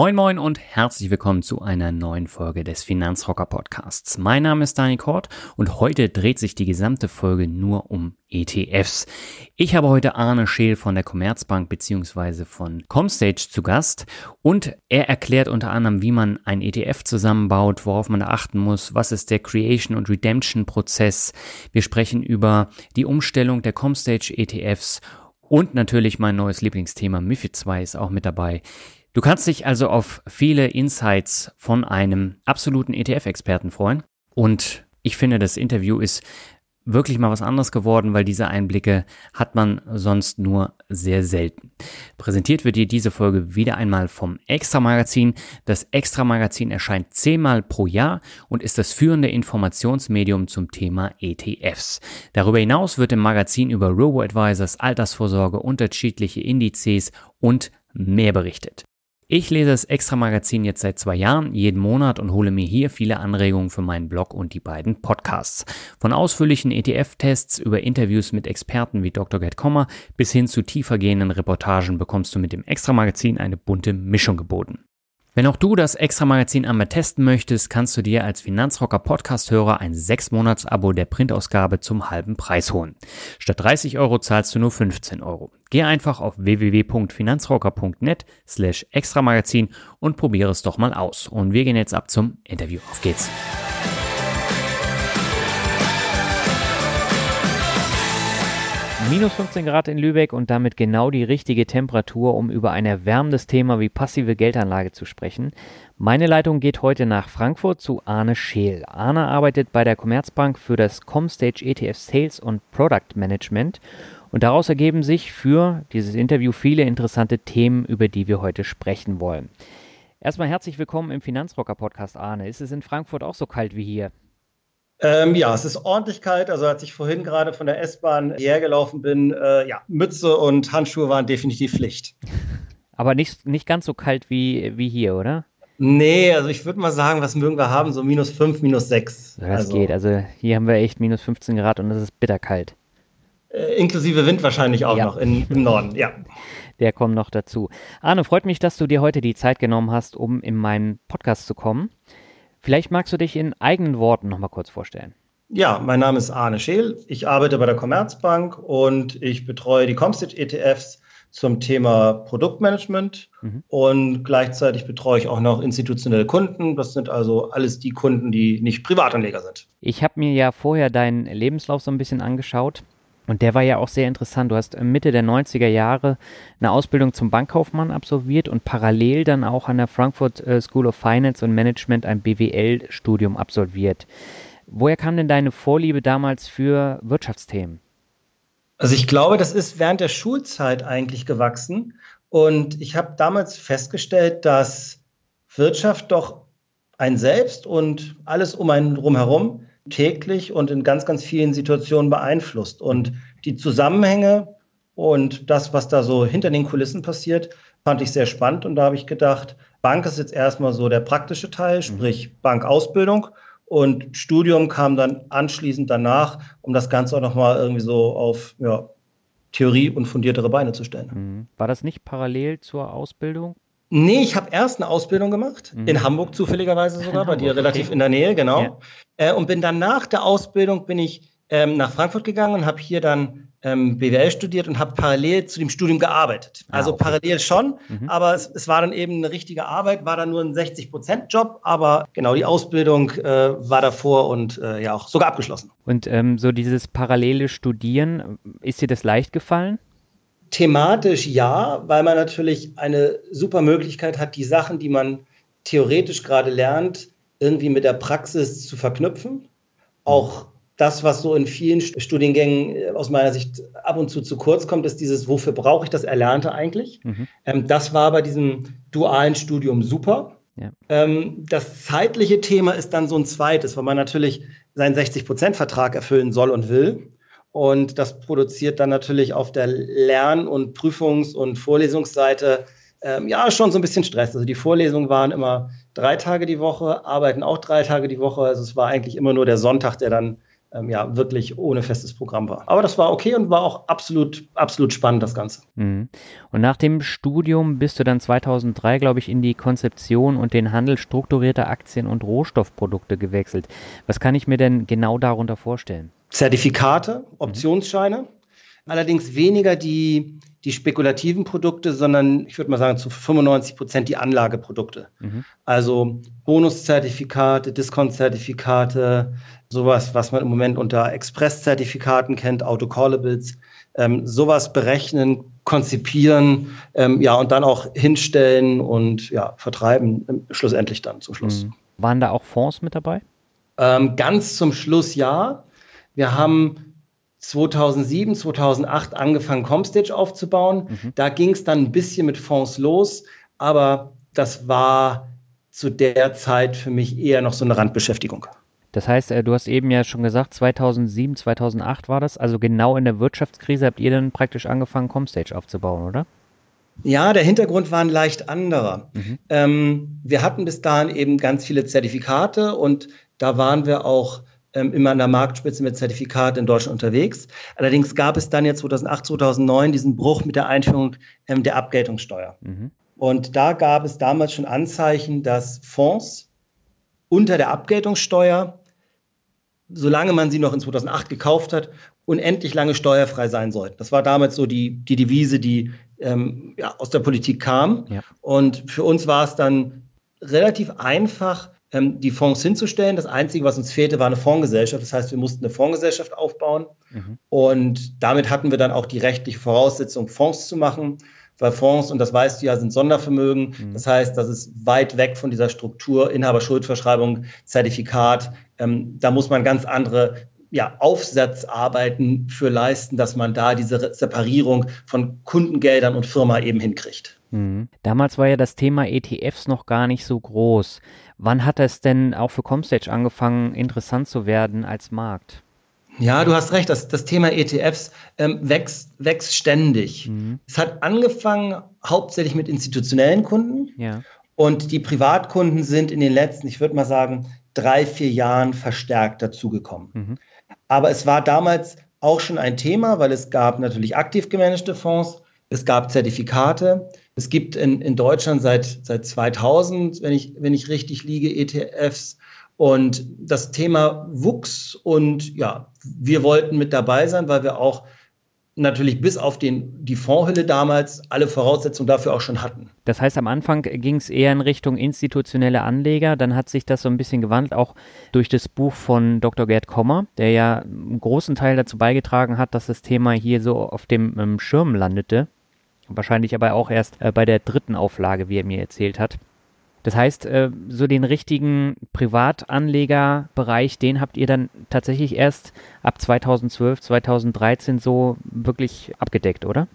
Moin Moin und herzlich willkommen zu einer neuen Folge des Finanzrocker Podcasts. Mein Name ist Dani Kort und heute dreht sich die gesamte Folge nur um ETFs. Ich habe heute Arne Scheel von der Commerzbank bzw. von Comstage zu Gast und er erklärt unter anderem, wie man ein ETF zusammenbaut, worauf man achten muss, was ist der Creation und Redemption Prozess. Wir sprechen über die Umstellung der Comstage ETFs und natürlich mein neues Lieblingsthema MIFID 2 ist auch mit dabei. Du kannst dich also auf viele Insights von einem absoluten ETF-Experten freuen. Und ich finde, das Interview ist wirklich mal was anderes geworden, weil diese Einblicke hat man sonst nur sehr selten. Präsentiert wird dir diese Folge wieder einmal vom Extra Magazin. Das Extra Magazin erscheint zehnmal pro Jahr und ist das führende Informationsmedium zum Thema ETFs. Darüber hinaus wird im Magazin über Robo-Advisors, Altersvorsorge, unterschiedliche Indizes und mehr berichtet. Ich lese das Extra-Magazin jetzt seit zwei Jahren, jeden Monat und hole mir hier viele Anregungen für meinen Blog und die beiden Podcasts. Von ausführlichen ETF-Tests über Interviews mit Experten wie Dr. Gerd Kommer bis hin zu tiefergehenden Reportagen bekommst du mit dem Extra-Magazin eine bunte Mischung geboten. Wenn auch du das Extra-Magazin einmal testen möchtest, kannst du dir als Finanzrocker Podcast-Hörer ein 6-Monats-Abo der Printausgabe zum halben Preis holen. Statt 30 Euro zahlst du nur 15 Euro. Geh einfach auf www.finanzrocker.net slash Extra-Magazin und probiere es doch mal aus. Und wir gehen jetzt ab zum Interview. Auf geht's! Minus 15 Grad in Lübeck und damit genau die richtige Temperatur, um über ein erwärmendes Thema wie passive Geldanlage zu sprechen. Meine Leitung geht heute nach Frankfurt zu Arne Scheel. Arne arbeitet bei der Commerzbank für das Comstage ETF Sales und Product Management und daraus ergeben sich für dieses Interview viele interessante Themen, über die wir heute sprechen wollen. Erstmal herzlich willkommen im Finanzrocker Podcast, Arne. Ist es in Frankfurt auch so kalt wie hier? Ähm, ja, es ist ordentlich kalt. Also als ich vorhin gerade von der S-Bahn hergelaufen bin, äh, ja, Mütze und Handschuhe waren definitiv Pflicht. Aber nicht, nicht ganz so kalt wie, wie hier, oder? Nee, also ich würde mal sagen, was mögen wir haben? So minus 5, minus 6. Ja, das also, geht. Also hier haben wir echt minus 15 Grad und es ist bitterkalt. Äh, inklusive Wind wahrscheinlich auch ja. noch in, im Norden, ja. Der kommt noch dazu. Arne, freut mich, dass du dir heute die Zeit genommen hast, um in meinen Podcast zu kommen. Vielleicht magst du dich in eigenen Worten noch mal kurz vorstellen. Ja, mein Name ist Arne Scheel. Ich arbeite bei der Commerzbank und ich betreue die Comstage ETFs zum Thema Produktmanagement mhm. und gleichzeitig betreue ich auch noch institutionelle Kunden. Das sind also alles die Kunden, die nicht Privatanleger sind. Ich habe mir ja vorher deinen Lebenslauf so ein bisschen angeschaut. Und der war ja auch sehr interessant. Du hast Mitte der 90er Jahre eine Ausbildung zum Bankkaufmann absolviert und parallel dann auch an der Frankfurt äh, School of Finance und Management ein BWL-Studium absolviert. Woher kam denn deine Vorliebe damals für Wirtschaftsthemen? Also ich glaube, das ist während der Schulzeit eigentlich gewachsen. Und ich habe damals festgestellt, dass Wirtschaft doch ein selbst und alles um einen drumherum täglich und in ganz, ganz vielen Situationen beeinflusst. Und die Zusammenhänge und das, was da so hinter den Kulissen passiert, fand ich sehr spannend. Und da habe ich gedacht, Bank ist jetzt erstmal so der praktische Teil, mhm. sprich Bankausbildung. Und Studium kam dann anschließend danach, um das Ganze auch nochmal irgendwie so auf ja, Theorie und fundiertere Beine zu stellen. Mhm. War das nicht parallel zur Ausbildung? Nee, ich habe erst eine Ausbildung gemacht, mhm. in Hamburg zufälligerweise sogar, bei dir relativ okay. in der Nähe, genau. Ja. Äh, und bin dann nach der Ausbildung bin ich ähm, nach Frankfurt gegangen und habe hier dann ähm, BWL studiert und habe parallel zu dem Studium gearbeitet. Ah, also okay. parallel schon, mhm. aber es, es, war dann eben eine richtige Arbeit, war dann nur ein 60-Prozent-Job, aber genau die Ausbildung äh, war davor und äh, ja auch sogar abgeschlossen. Und ähm, so dieses parallele Studieren, ist dir das leicht gefallen? Thematisch ja, weil man natürlich eine super Möglichkeit hat, die Sachen, die man theoretisch gerade lernt, irgendwie mit der Praxis zu verknüpfen. Auch das, was so in vielen Studiengängen äh, aus meiner Sicht ab und zu zu kurz kommt, ist dieses, wofür brauche ich das Erlernte eigentlich? Mhm. Ähm, das war bei diesem dualen Studium super. Ja. Ähm, das zeitliche Thema ist dann so ein zweites, weil man natürlich seinen 60-Prozent-Vertrag erfüllen soll und will. Und das produziert dann natürlich auf der Lern- und Prüfungs- und Vorlesungsseite ähm, ja schon so ein bisschen Stress. Also die Vorlesungen waren immer drei Tage die Woche, arbeiten auch drei Tage die Woche. Also es war eigentlich immer nur der Sonntag, der dann ähm, ja wirklich ohne festes Programm war. Aber das war okay und war auch absolut, absolut spannend, das Ganze. Mhm. Und nach dem Studium bist du dann 2003, glaube ich, in die Konzeption und den Handel strukturierter Aktien und Rohstoffprodukte gewechselt. Was kann ich mir denn genau darunter vorstellen? Zertifikate, Optionsscheine. Mhm. Allerdings weniger die, die spekulativen Produkte, sondern ich würde mal sagen zu 95 Prozent die Anlageprodukte. Mhm. Also Bonuszertifikate, Diskontzertifikate, sowas, was man im Moment unter Express-Zertifikaten kennt, Autocallables, ähm, sowas berechnen, konzipieren, ähm, ja, und dann auch hinstellen und ja, vertreiben, ähm, schlussendlich dann zum Schluss. Mhm. Waren da auch Fonds mit dabei? Ähm, ganz zum Schluss ja. Wir haben 2007, 2008 angefangen, Comstage aufzubauen. Mhm. Da ging es dann ein bisschen mit Fonds los, aber das war zu der Zeit für mich eher noch so eine Randbeschäftigung. Das heißt, äh, du hast eben ja schon gesagt, 2007, 2008 war das. Also genau in der Wirtschaftskrise habt ihr dann praktisch angefangen, Comstage aufzubauen, oder? Ja, der Hintergrund war ein leicht anderer. Mhm. Ähm, wir hatten bis dahin eben ganz viele Zertifikate und da waren wir auch immer an der Marktspitze mit Zertifikaten in Deutschland unterwegs. Allerdings gab es dann jetzt 2008, 2009 diesen Bruch mit der Einführung ähm, der Abgeltungssteuer. Mhm. Und da gab es damals schon Anzeichen, dass Fonds unter der Abgeltungssteuer solange man sie noch in 2008 gekauft hat, unendlich lange steuerfrei sein sollten. Das war damals so die, die Devise, die ähm, ja, aus der Politik kam. Ja. Und für uns war es dann relativ einfach, ähm, die Fonds hinzustellen. Das Einzige, was uns fehlte, war eine Fondsgesellschaft. Das heißt, wir mussten eine Fondsgesellschaft aufbauen. Mhm. Und damit hatten wir dann auch die rechtliche Voraussetzung, Fonds zu machen weil Fonds, und das weißt du ja, sind Sondervermögen. Mhm. Das heißt, das ist weit weg von dieser Struktur, Inhaberschuldverschreibung, Zertifikat. Ähm, da muss man ganz andere ja, Aufsatzarbeiten für leisten, dass man da diese Separierung von Kundengeldern und Firma eben hinkriegt. Mhm. Damals war ja das Thema ETFs noch gar nicht so groß. Wann hat es denn auch für Comstage angefangen, interessant zu werden als Markt? Ja, du hast recht, das, das Thema ETFs ähm, wächst, wächst ständig. Mhm. Es hat angefangen hauptsächlich mit institutionellen Kunden ja. und die Privatkunden sind in den letzten, ich würde mal sagen, drei, vier Jahren verstärkt dazugekommen. Mhm. Aber es war damals auch schon ein Thema, weil es gab natürlich aktiv gemanagte Fonds, es gab Zertifikate, es gibt in, in Deutschland seit, seit 2000, wenn ich, wenn ich richtig liege, ETFs und das Thema wuchs und ja, wir wollten mit dabei sein, weil wir auch natürlich bis auf den, die Fondshülle damals alle Voraussetzungen dafür auch schon hatten. Das heißt, am Anfang ging es eher in Richtung institutionelle Anleger, dann hat sich das so ein bisschen gewandelt, auch durch das Buch von Dr. Gerd Kommer, der ja einen großen Teil dazu beigetragen hat, dass das Thema hier so auf dem ähm, Schirm landete. Wahrscheinlich aber auch erst äh, bei der dritten Auflage, wie er mir erzählt hat. Das heißt, äh, so den richtigen Privatanlegerbereich, den habt ihr dann tatsächlich erst ab 2012, 2013 so wirklich abgedeckt, oder?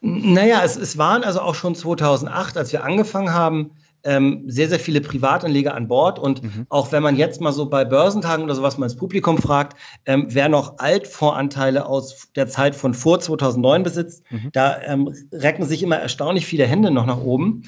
Naja, es, es waren also auch schon 2008, als wir angefangen haben, ähm, sehr, sehr viele Privatanleger an Bord. Und mhm. auch wenn man jetzt mal so bei Börsentagen oder sowas mal ins Publikum fragt, ähm, wer noch Altfondsanteile aus der Zeit von vor 2009 besitzt, mhm. da ähm, recken sich immer erstaunlich viele Hände noch nach oben.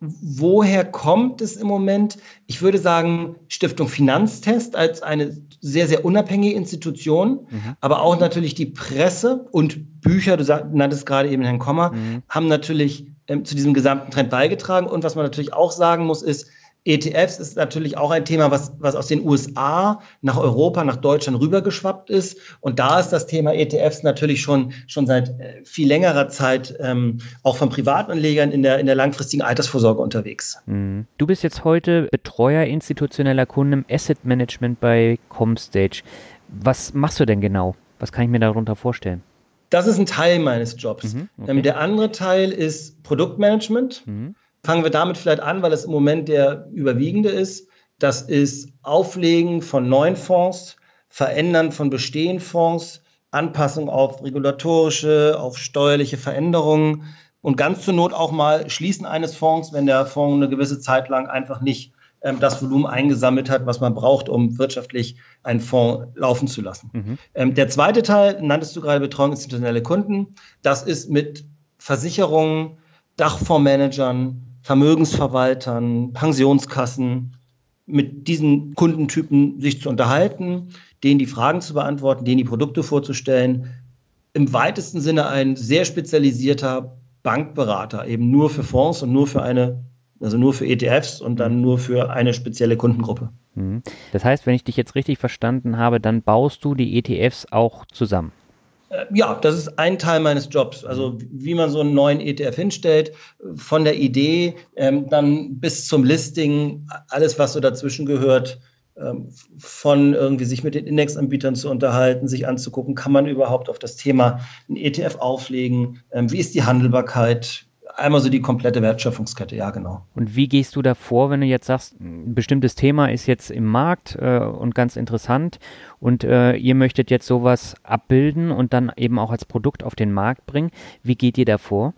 Woher kommt es im Moment? Ich würde sagen, Stiftung Finanztest als eine sehr, sehr unabhängige Institution, mhm. aber auch natürlich die Presse und Bücher, du nanntest gerade eben Herrn Kommer, mhm. haben natürlich ähm, zu diesem gesamten Trend beigetragen. Und was man natürlich auch sagen muss, ist, ETFs ist natürlich auch ein Thema, was, was aus den USA nach Europa, nach Deutschland rübergeschwappt ist. Und da ist das Thema ETFs natürlich schon, schon seit äh, viel längerer Zeit ähm, auch von Privatanlegern in der, in der langfristigen Altersvorsorge unterwegs. Mhm. Du bist jetzt heute Betreuer institutioneller Kunden im Asset Management bei Comstage. Was machst du denn genau? Was kann ich mir darunter vorstellen? Das ist ein Teil meines Jobs. Mhm, okay. ähm, der andere Teil ist Produktmanagement. Mhm. Fangen wir damit vielleicht an, weil es im Moment der überwiegende ist. Das ist Auflegen von neuen Fonds, Verändern von bestehenden Fonds, Anpassung auf regulatorische, auf steuerliche Veränderungen und ganz zur Not auch mal Schließen eines Fonds, wenn der Fonds eine gewisse Zeit lang einfach nicht das Volumen eingesammelt hat, was man braucht, um wirtschaftlich einen Fonds laufen zu lassen. Mhm. Ähm, der zweite Teil, nanntest du gerade Betreuung institutionelle Kunden, das ist mit Versicherungen, Dachfondsmanagern, Vermögensverwaltern, Pensionskassen, mit diesen Kundentypen sich zu unterhalten, denen die Fragen zu beantworten, denen die Produkte vorzustellen. Im weitesten Sinne ein sehr spezialisierter Bankberater, eben nur für Fonds und nur für eine, also nur für ETFs und dann nur für eine spezielle Kundengruppe. Mhm. Das heißt, wenn ich dich jetzt richtig verstanden habe, dann baust du die ETFs auch zusammen. Äh, ja, das ist ein Teil meines Jobs. Also wie man so einen neuen ETF hinstellt, von der Idee ähm, dann bis zum Listing, alles, was so dazwischen gehört, ähm, von irgendwie sich mit den Indexanbietern zu unterhalten, sich anzugucken, kann man überhaupt auf das Thema einen ETF auflegen, ähm, wie ist die Handelbarkeit, einmal so die komplette Wertschöpfungskette, ja, genau. Und wie gehst du da vor, wenn du jetzt sagst, ein bestimmtes Thema ist jetzt im Markt äh, und ganz interessant und äh, ihr möchtet jetzt sowas abbilden und dann eben auch als Produkt auf den Markt bringen? Wie geht ihr da vor?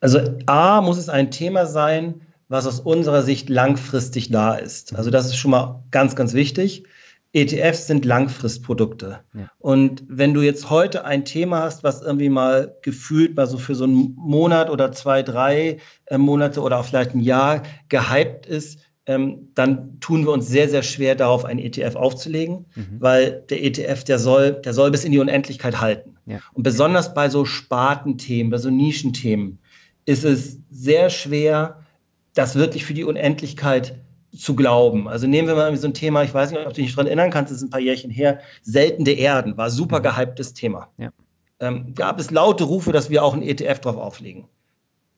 Also A muss es ein Thema sein, was aus unserer Sicht langfristig da ist. Also das ist schon mal ganz, ganz wichtig. ETFs sind Langfristprodukte. Ja. Und wenn du jetzt heute ein Thema hast, was irgendwie mal gefühlt mal so für so einen Monat oder zwei, drei äh, Monate oder auch vielleicht ein Jahr gehypt ist, ähm, dann tun wir uns sehr, sehr schwer darauf, einen ETF aufzulegen, mhm. weil der ETF, der soll, der soll bis in die Unendlichkeit halten. Ja. Und besonders bei so Spartenthemen, bei so Nischenthemen ist es sehr schwer, das wirklich für die Unendlichkeit zu glauben. Also nehmen wir mal so ein Thema, ich weiß nicht, ob du dich daran erinnern kannst, das ist ein paar Jährchen her, seltene Erden, war super mhm. gehyptes Thema. Ja. Ähm, gab es laute Rufe, dass wir auch ein ETF drauf auflegen.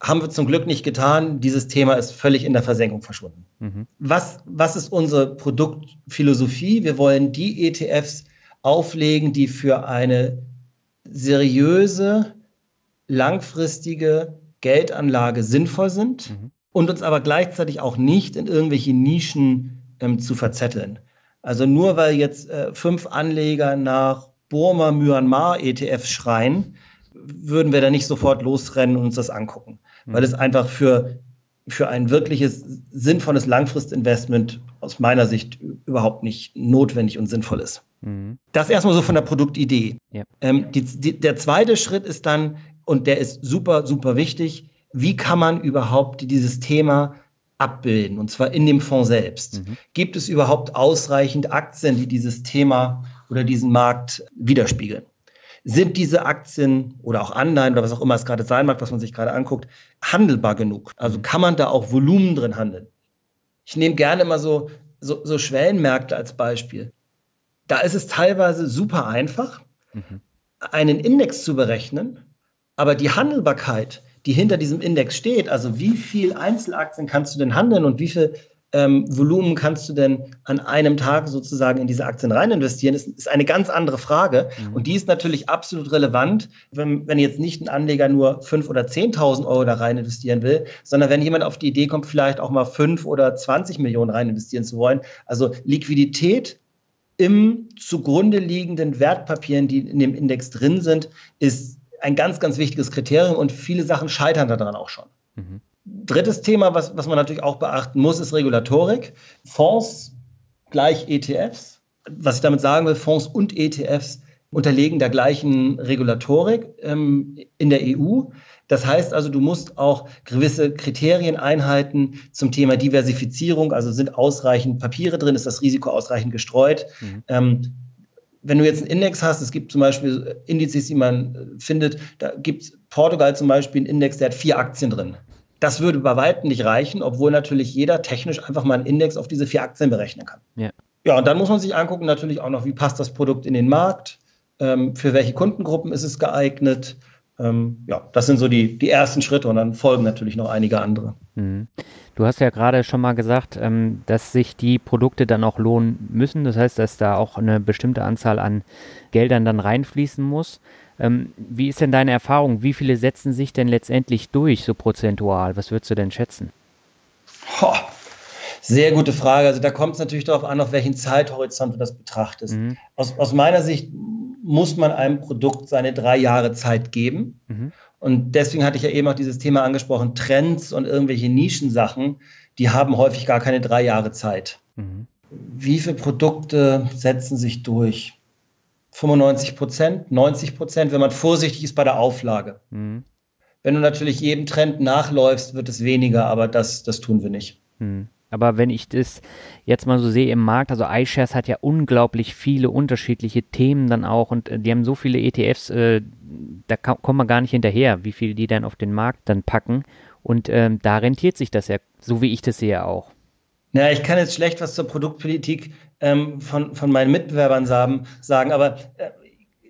Haben wir zum Glück nicht getan. Dieses Thema ist völlig in der Versenkung verschwunden. Mhm. Was, was ist unsere Produktphilosophie? Wir wollen die ETFs auflegen, die für eine seriöse, langfristige Geldanlage sinnvoll sind. Mhm und uns aber gleichzeitig auch nicht in irgendwelche Nischen ähm, zu verzetteln. Also nur weil jetzt äh, fünf Anleger nach Burma, Myanmar ETFs schreien, würden wir da nicht sofort losrennen und uns das angucken, mhm. weil es einfach für, für ein wirkliches sinnvolles Langfristinvestment aus meiner Sicht überhaupt nicht notwendig und sinnvoll ist. Mhm. Das erstmal so von der Produktidee. Ja. Ähm, die, die, der zweite Schritt ist dann, und der ist super, super wichtig, wie kann man überhaupt dieses Thema abbilden, und zwar in dem Fonds selbst. Mhm. Gibt es überhaupt ausreichend Aktien, die dieses Thema oder diesen Markt widerspiegeln? Sind diese Aktien oder auch Anleihen oder was auch immer es gerade sein mag, was man sich gerade anguckt, handelbar genug? Also mhm. kann man da auch Volumen drin handeln? Ich nehme gerne mal so, so, so Schwellenmärkte als Beispiel. Da ist es teilweise super einfach, mhm. einen Index zu berechnen, aber die Handelbarkeit die hinter diesem Index steht. Also wie viel Einzelaktien kannst du denn handeln und wie viel ähm, Volumen kannst du denn an einem Tag sozusagen in diese Aktien rein investieren, ist, ist eine ganz andere Frage. Mhm. Und die ist natürlich absolut relevant, wenn, wenn jetzt nicht ein Anleger nur 5.000 oder 10.000 Euro da rein investieren will, sondern wenn jemand auf die Idee kommt, vielleicht auch mal 5 oder 20 Millionen rein investieren zu wollen. Also Liquidität im zugrunde liegenden Wertpapieren, die in dem Index drin sind, ist ein ganz, ganz wichtiges Kriterium und viele Sachen scheitern daran auch schon. Mhm. Drittes Thema, was, was man natürlich auch beachten muss, ist Regulatorik. Fonds gleich ETFs. Was ich damit sagen will, Fonds und ETFs unterlegen der gleichen Regulatorik ähm, in der EU. Das heißt also, du musst auch gewisse Kriterien einhalten zum Thema Diversifizierung. Also sind ausreichend Papiere drin, ist das Risiko ausreichend gestreut. Mhm. Ähm, wenn du jetzt einen Index hast, es gibt zum Beispiel Indizes, die man äh, findet, da gibt es Portugal zum Beispiel einen Index, der hat vier Aktien drin. Das würde bei weitem nicht reichen, obwohl natürlich jeder technisch einfach mal einen Index auf diese vier Aktien berechnen kann. Ja. Ja, und dann muss man sich angucken natürlich auch noch, wie passt das Produkt in den Markt, ähm, für welche Kundengruppen ist es geeignet. Ähm, ja, das sind so die, die ersten Schritte und dann folgen natürlich noch einige andere. Mhm. Du hast ja gerade schon mal gesagt, ähm, dass sich die Produkte dann auch lohnen müssen. Das heißt, dass da auch eine bestimmte Anzahl an Geldern dann reinfließen muss. Ähm, wie ist denn deine Erfahrung? Wie viele setzen sich denn letztendlich durch, so prozentual? Was würdest du denn schätzen? Ho, sehr gute Frage. Also da kommt es natürlich darauf an, auf welchen Zeithorizont du das betrachtest. Mhm. Aus, aus meiner Sicht muss man einem Produkt seine drei Jahre Zeit geben. Mhm. Und deswegen hatte ich ja eben auch dieses Thema angesprochen, Trends und irgendwelche Nischensachen, die haben häufig gar keine drei Jahre Zeit. Mhm. Wie viele Produkte setzen sich durch? 95 Prozent, 90 Prozent, wenn man vorsichtig ist bei der Auflage. Mhm. Wenn du natürlich jedem Trend nachläufst, wird es weniger, aber das, das tun wir nicht. Mhm. Aber wenn ich das jetzt mal so sehe im Markt, also iShares hat ja unglaublich viele unterschiedliche Themen dann auch und äh, die haben so viele ETFs, äh, da kommt man gar nicht hinterher, wie viel die dann auf den Markt dann packen. Und ähm, da rentiert sich das ja, so wie ich das sehe auch. Ja, ich kann jetzt schlecht was zur Produktpolitik ähm, von, von meinen Mitbewerbern sagen, sagen aber äh,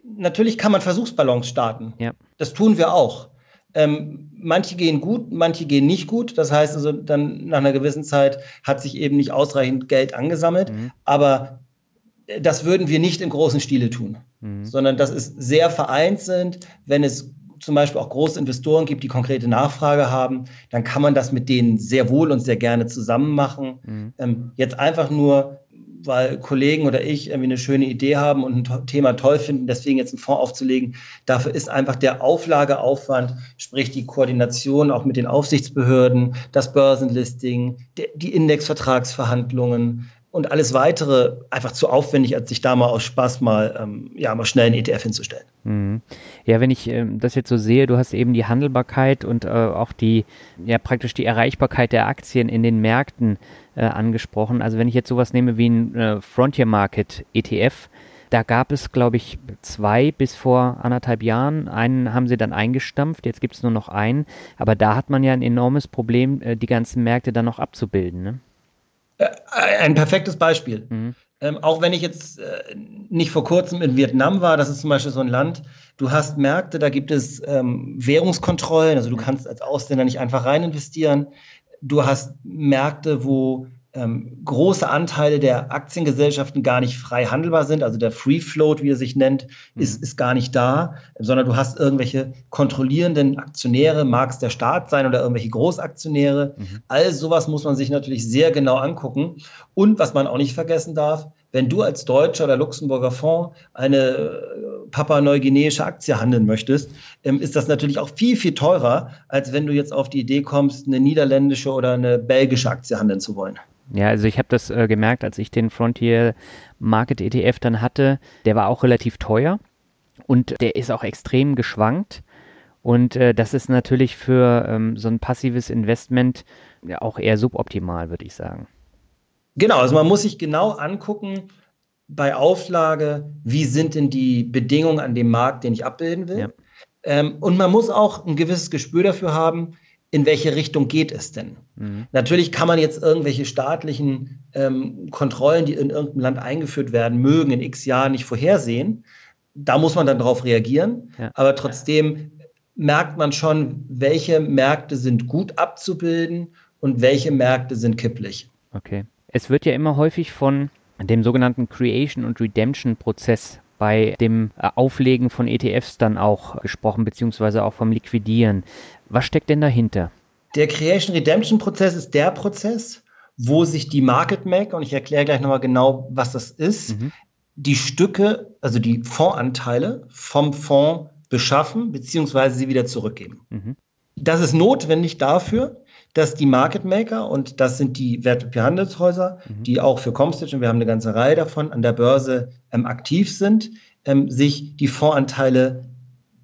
natürlich kann man Versuchsballons starten. Ja. Das tun wir auch. Ähm, manche gehen gut, manche gehen nicht gut. Das heißt also, dann nach einer gewissen Zeit hat sich eben nicht ausreichend Geld angesammelt. Mhm. Aber äh, das würden wir nicht im großen Stile tun, mhm. sondern das ist sehr vereinzelt. Wenn es zum Beispiel auch große Investoren gibt, die konkrete Nachfrage haben, dann kann man das mit denen sehr wohl und sehr gerne zusammen machen. Mhm. Ähm, jetzt einfach nur weil Kollegen oder ich irgendwie eine schöne Idee haben und ein Thema toll finden, deswegen jetzt einen Fonds aufzulegen. Dafür ist einfach der Auflageaufwand, sprich die Koordination auch mit den Aufsichtsbehörden, das Börsenlisting, die Indexvertragsverhandlungen, und alles weitere einfach zu aufwendig, als sich da mal aus Spaß mal, ähm, ja, mal schnell einen ETF hinzustellen. Mhm. Ja, wenn ich ähm, das jetzt so sehe, du hast eben die Handelbarkeit und äh, auch die, ja, praktisch die Erreichbarkeit der Aktien in den Märkten äh, angesprochen. Also wenn ich jetzt sowas nehme wie ein äh, Frontier Market ETF, da gab es, glaube ich, zwei bis vor anderthalb Jahren. Einen haben sie dann eingestampft, jetzt gibt es nur noch einen. Aber da hat man ja ein enormes Problem, äh, die ganzen Märkte dann noch abzubilden. Ne? Äh, ein perfektes Beispiel. Mhm. Ähm, auch wenn ich jetzt äh, nicht vor kurzem in Vietnam war, das ist zum Beispiel so ein Land, du hast Märkte, da gibt es ähm, Währungskontrollen, also du kannst als Ausländer nicht einfach rein investieren. Du hast Märkte, wo ähm, große Anteile der Aktiengesellschaften gar nicht frei handelbar sind. Also der Free Float, wie er sich nennt, mhm. ist, ist gar nicht da, sondern du hast irgendwelche kontrollierenden Aktionäre, mag es der Staat sein oder irgendwelche Großaktionäre. Mhm. All sowas muss man sich natürlich sehr genau angucken. Und was man auch nicht vergessen darf, wenn du als Deutscher oder Luxemburger Fonds eine äh, Papua-Neuguineische Aktie handeln möchtest, ähm, ist das natürlich auch viel, viel teurer, als wenn du jetzt auf die Idee kommst, eine niederländische oder eine belgische Aktie handeln zu wollen. Ja, also ich habe das äh, gemerkt, als ich den Frontier Market ETF dann hatte, der war auch relativ teuer und der ist auch extrem geschwankt. Und äh, das ist natürlich für ähm, so ein passives Investment ja, auch eher suboptimal, würde ich sagen. Genau, also man muss sich genau angucken bei Auflage, wie sind denn die Bedingungen an dem Markt, den ich abbilden will. Ja. Ähm, und man muss auch ein gewisses Gespür dafür haben, in welche Richtung geht es denn? Mhm. Natürlich kann man jetzt irgendwelche staatlichen ähm, Kontrollen, die in irgendeinem Land eingeführt werden mögen, in x Jahren nicht vorhersehen. Da muss man dann darauf reagieren. Ja. Aber trotzdem merkt man schon, welche Märkte sind gut abzubilden und welche Märkte sind kipplich. Okay. Es wird ja immer häufig von dem sogenannten Creation und Redemption Prozess bei dem äh, Auflegen von ETFs dann auch gesprochen, beziehungsweise auch vom Liquidieren. Was steckt denn dahinter? Der Creation Redemption Prozess ist der Prozess, wo sich die Market Maker, und ich erkläre gleich nochmal genau, was das ist, mhm. die Stücke, also die Fondsanteile vom Fonds beschaffen, beziehungsweise sie wieder zurückgeben. Mhm. Das ist notwendig dafür, dass die Market Maker, und das sind die Wertpapierhandelshäuser, mhm. die auch für Comstage, und wir haben eine ganze Reihe davon, an der Börse ähm, aktiv sind, ähm, sich die Fondsanteile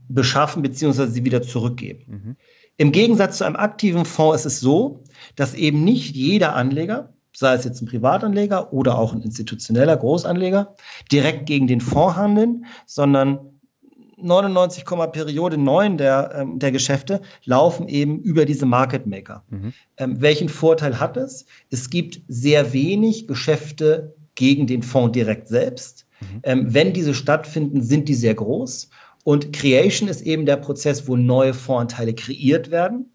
beschaffen bzw. sie wieder zurückgeben. Mhm. Im Gegensatz zu einem aktiven Fonds ist es so, dass eben nicht jeder Anleger, sei es jetzt ein Privatanleger oder auch ein institutioneller Großanleger, direkt gegen den Fonds handeln, sondern 99, Periode 9 der, ähm, der Geschäfte laufen eben über diese Market Maker. Mhm. Ähm, welchen Vorteil hat es? Es gibt sehr wenig Geschäfte gegen den Fonds direkt selbst. Mhm. Ähm, wenn diese stattfinden, sind die sehr groß. Und Creation ist eben der Prozess, wo neue Fondsanteile kreiert werden.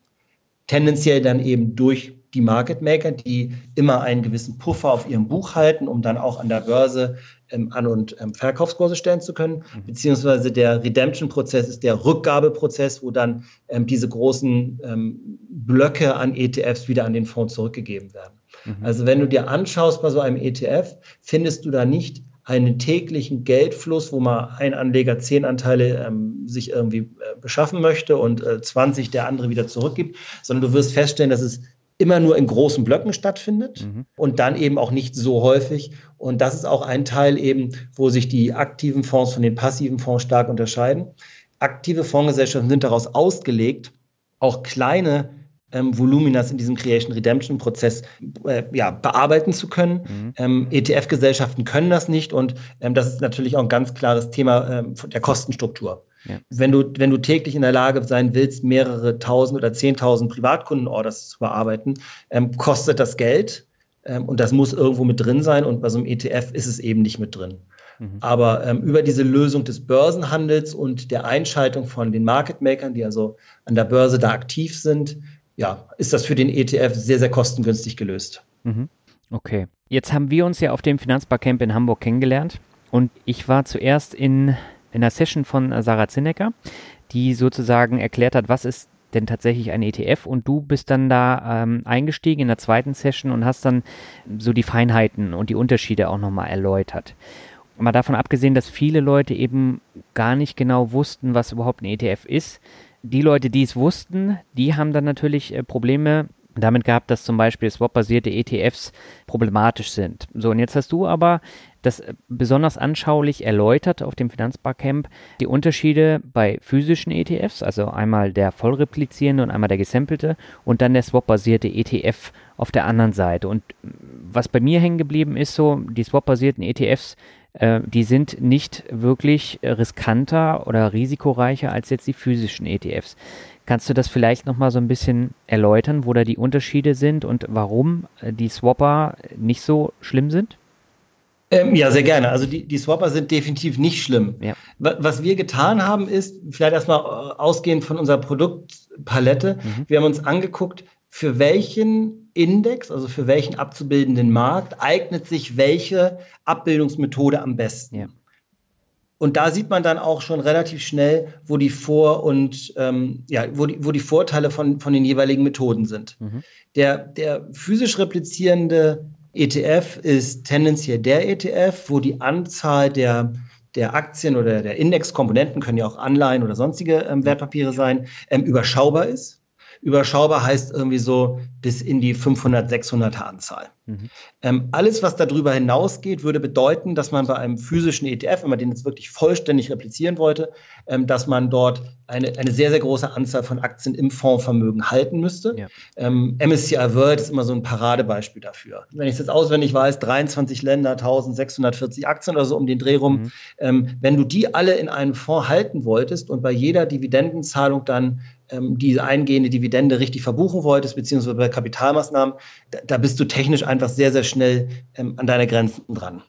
Tendenziell dann eben durch die Market Maker, die immer einen gewissen Puffer auf ihrem Buch halten, um dann auch an der Börse ähm, An- und ähm, Verkaufskurse stellen zu können. Mhm. Beziehungsweise der Redemption-Prozess ist der Rückgabeprozess, wo dann ähm, diese großen ähm, Blöcke an ETFs wieder an den Fonds zurückgegeben werden. Mhm. Also wenn du dir anschaust bei so einem ETF, findest du da nicht einen täglichen Geldfluss, wo mal ein Anleger zehn Anteile ähm, sich irgendwie äh, beschaffen möchte und äh, 20 der andere wieder zurückgibt, sondern du wirst feststellen, dass es immer nur in großen Blöcken stattfindet mhm. und dann eben auch nicht so häufig. Und das ist auch ein Teil eben, wo sich die aktiven Fonds von den passiven Fonds stark unterscheiden. Aktive Fondsgesellschaften sind daraus ausgelegt, auch kleine ähm, Voluminas in diesem Creation Redemption Prozess äh, ja, bearbeiten zu können. Mhm. Ähm, ETF-Gesellschaften können das nicht und ähm, das ist natürlich auch ein ganz klares Thema ähm, der Kostenstruktur. Ja. Wenn, du, wenn du täglich in der Lage sein willst, mehrere tausend oder zehntausend Privatkundenorders zu bearbeiten, ähm, kostet das Geld ähm, und das muss irgendwo mit drin sein und bei so einem ETF ist es eben nicht mit drin. Mhm. Aber ähm, über diese Lösung des Börsenhandels und der Einschaltung von den Market Makern, die also an der Börse da aktiv sind, ja, ist das für den ETF sehr, sehr kostengünstig gelöst. Mhm. Okay. Jetzt haben wir uns ja auf dem Finanzbarcamp in Hamburg kennengelernt und ich war zuerst in, in einer Session von Sarah Zinnecker, die sozusagen erklärt hat, was ist denn tatsächlich ein ETF und du bist dann da ähm, eingestiegen in der zweiten Session und hast dann so die Feinheiten und die Unterschiede auch nochmal erläutert. Mal davon abgesehen, dass viele Leute eben gar nicht genau wussten, was überhaupt ein ETF ist, die Leute, die es wussten, die haben dann natürlich äh, Probleme damit gehabt, dass zum Beispiel swap-basierte ETFs problematisch sind. So, und jetzt hast du aber das äh, besonders anschaulich erläutert auf dem Finanzbarcamp, die Unterschiede bei physischen ETFs, also einmal der vollreplizierende und einmal der gesampelte und dann der swap-basierte ETF auf der anderen Seite. Und was bei mir hängen geblieben ist, so die swap-basierten ETFs, äh, die sind nicht wirklich riskanter oder risikoreicher als jetzt die physischen ETFs. Kannst du das vielleicht nochmal so ein bisschen erläutern, wo da die Unterschiede sind und warum äh, die Swapper nicht so schlimm sind? Ähm, ja, sehr gerne. Also die, die Swapper sind definitiv nicht schlimm. Ja. Was wir getan haben, ist, vielleicht erstmal äh, ausgehend von unserer Produktpalette, mhm. wir haben uns angeguckt, für welchen Index, also für welchen abzubildenden Markt, eignet sich welche Abbildungsmethode am besten. Ja. Und da sieht man dann auch schon relativ schnell, wo die Vor- und ähm, ja, wo die, wo die Vorteile von, von den jeweiligen Methoden sind. Mhm. Der, der physisch replizierende ETF ist tendenziell der ETF, wo die Anzahl der, der Aktien oder der Indexkomponenten, können ja auch Anleihen oder sonstige ähm, Wertpapiere sein, ähm, überschaubar ist. Überschaubar heißt irgendwie so bis in die 500, 600er Anzahl. Mhm. Ähm, alles, was darüber hinausgeht, würde bedeuten, dass man bei einem physischen ETF, wenn man den jetzt wirklich vollständig replizieren wollte, ähm, dass man dort eine, eine sehr, sehr große Anzahl von Aktien im Fondsvermögen halten müsste. Ja. Ähm, MSCI World ist immer so ein Paradebeispiel dafür. Wenn ich es jetzt auswendig weiß, 23 Länder, 1640 Aktien oder so um den Dreh rum. Mhm. Ähm, wenn du die alle in einem Fonds halten wolltest und bei jeder Dividendenzahlung dann ähm, diese eingehende Dividende richtig verbuchen wolltest, beziehungsweise bei Kapitalmaßnahmen, da, da bist du technisch einfach sehr, sehr schnell ähm, an deine Grenzen dran.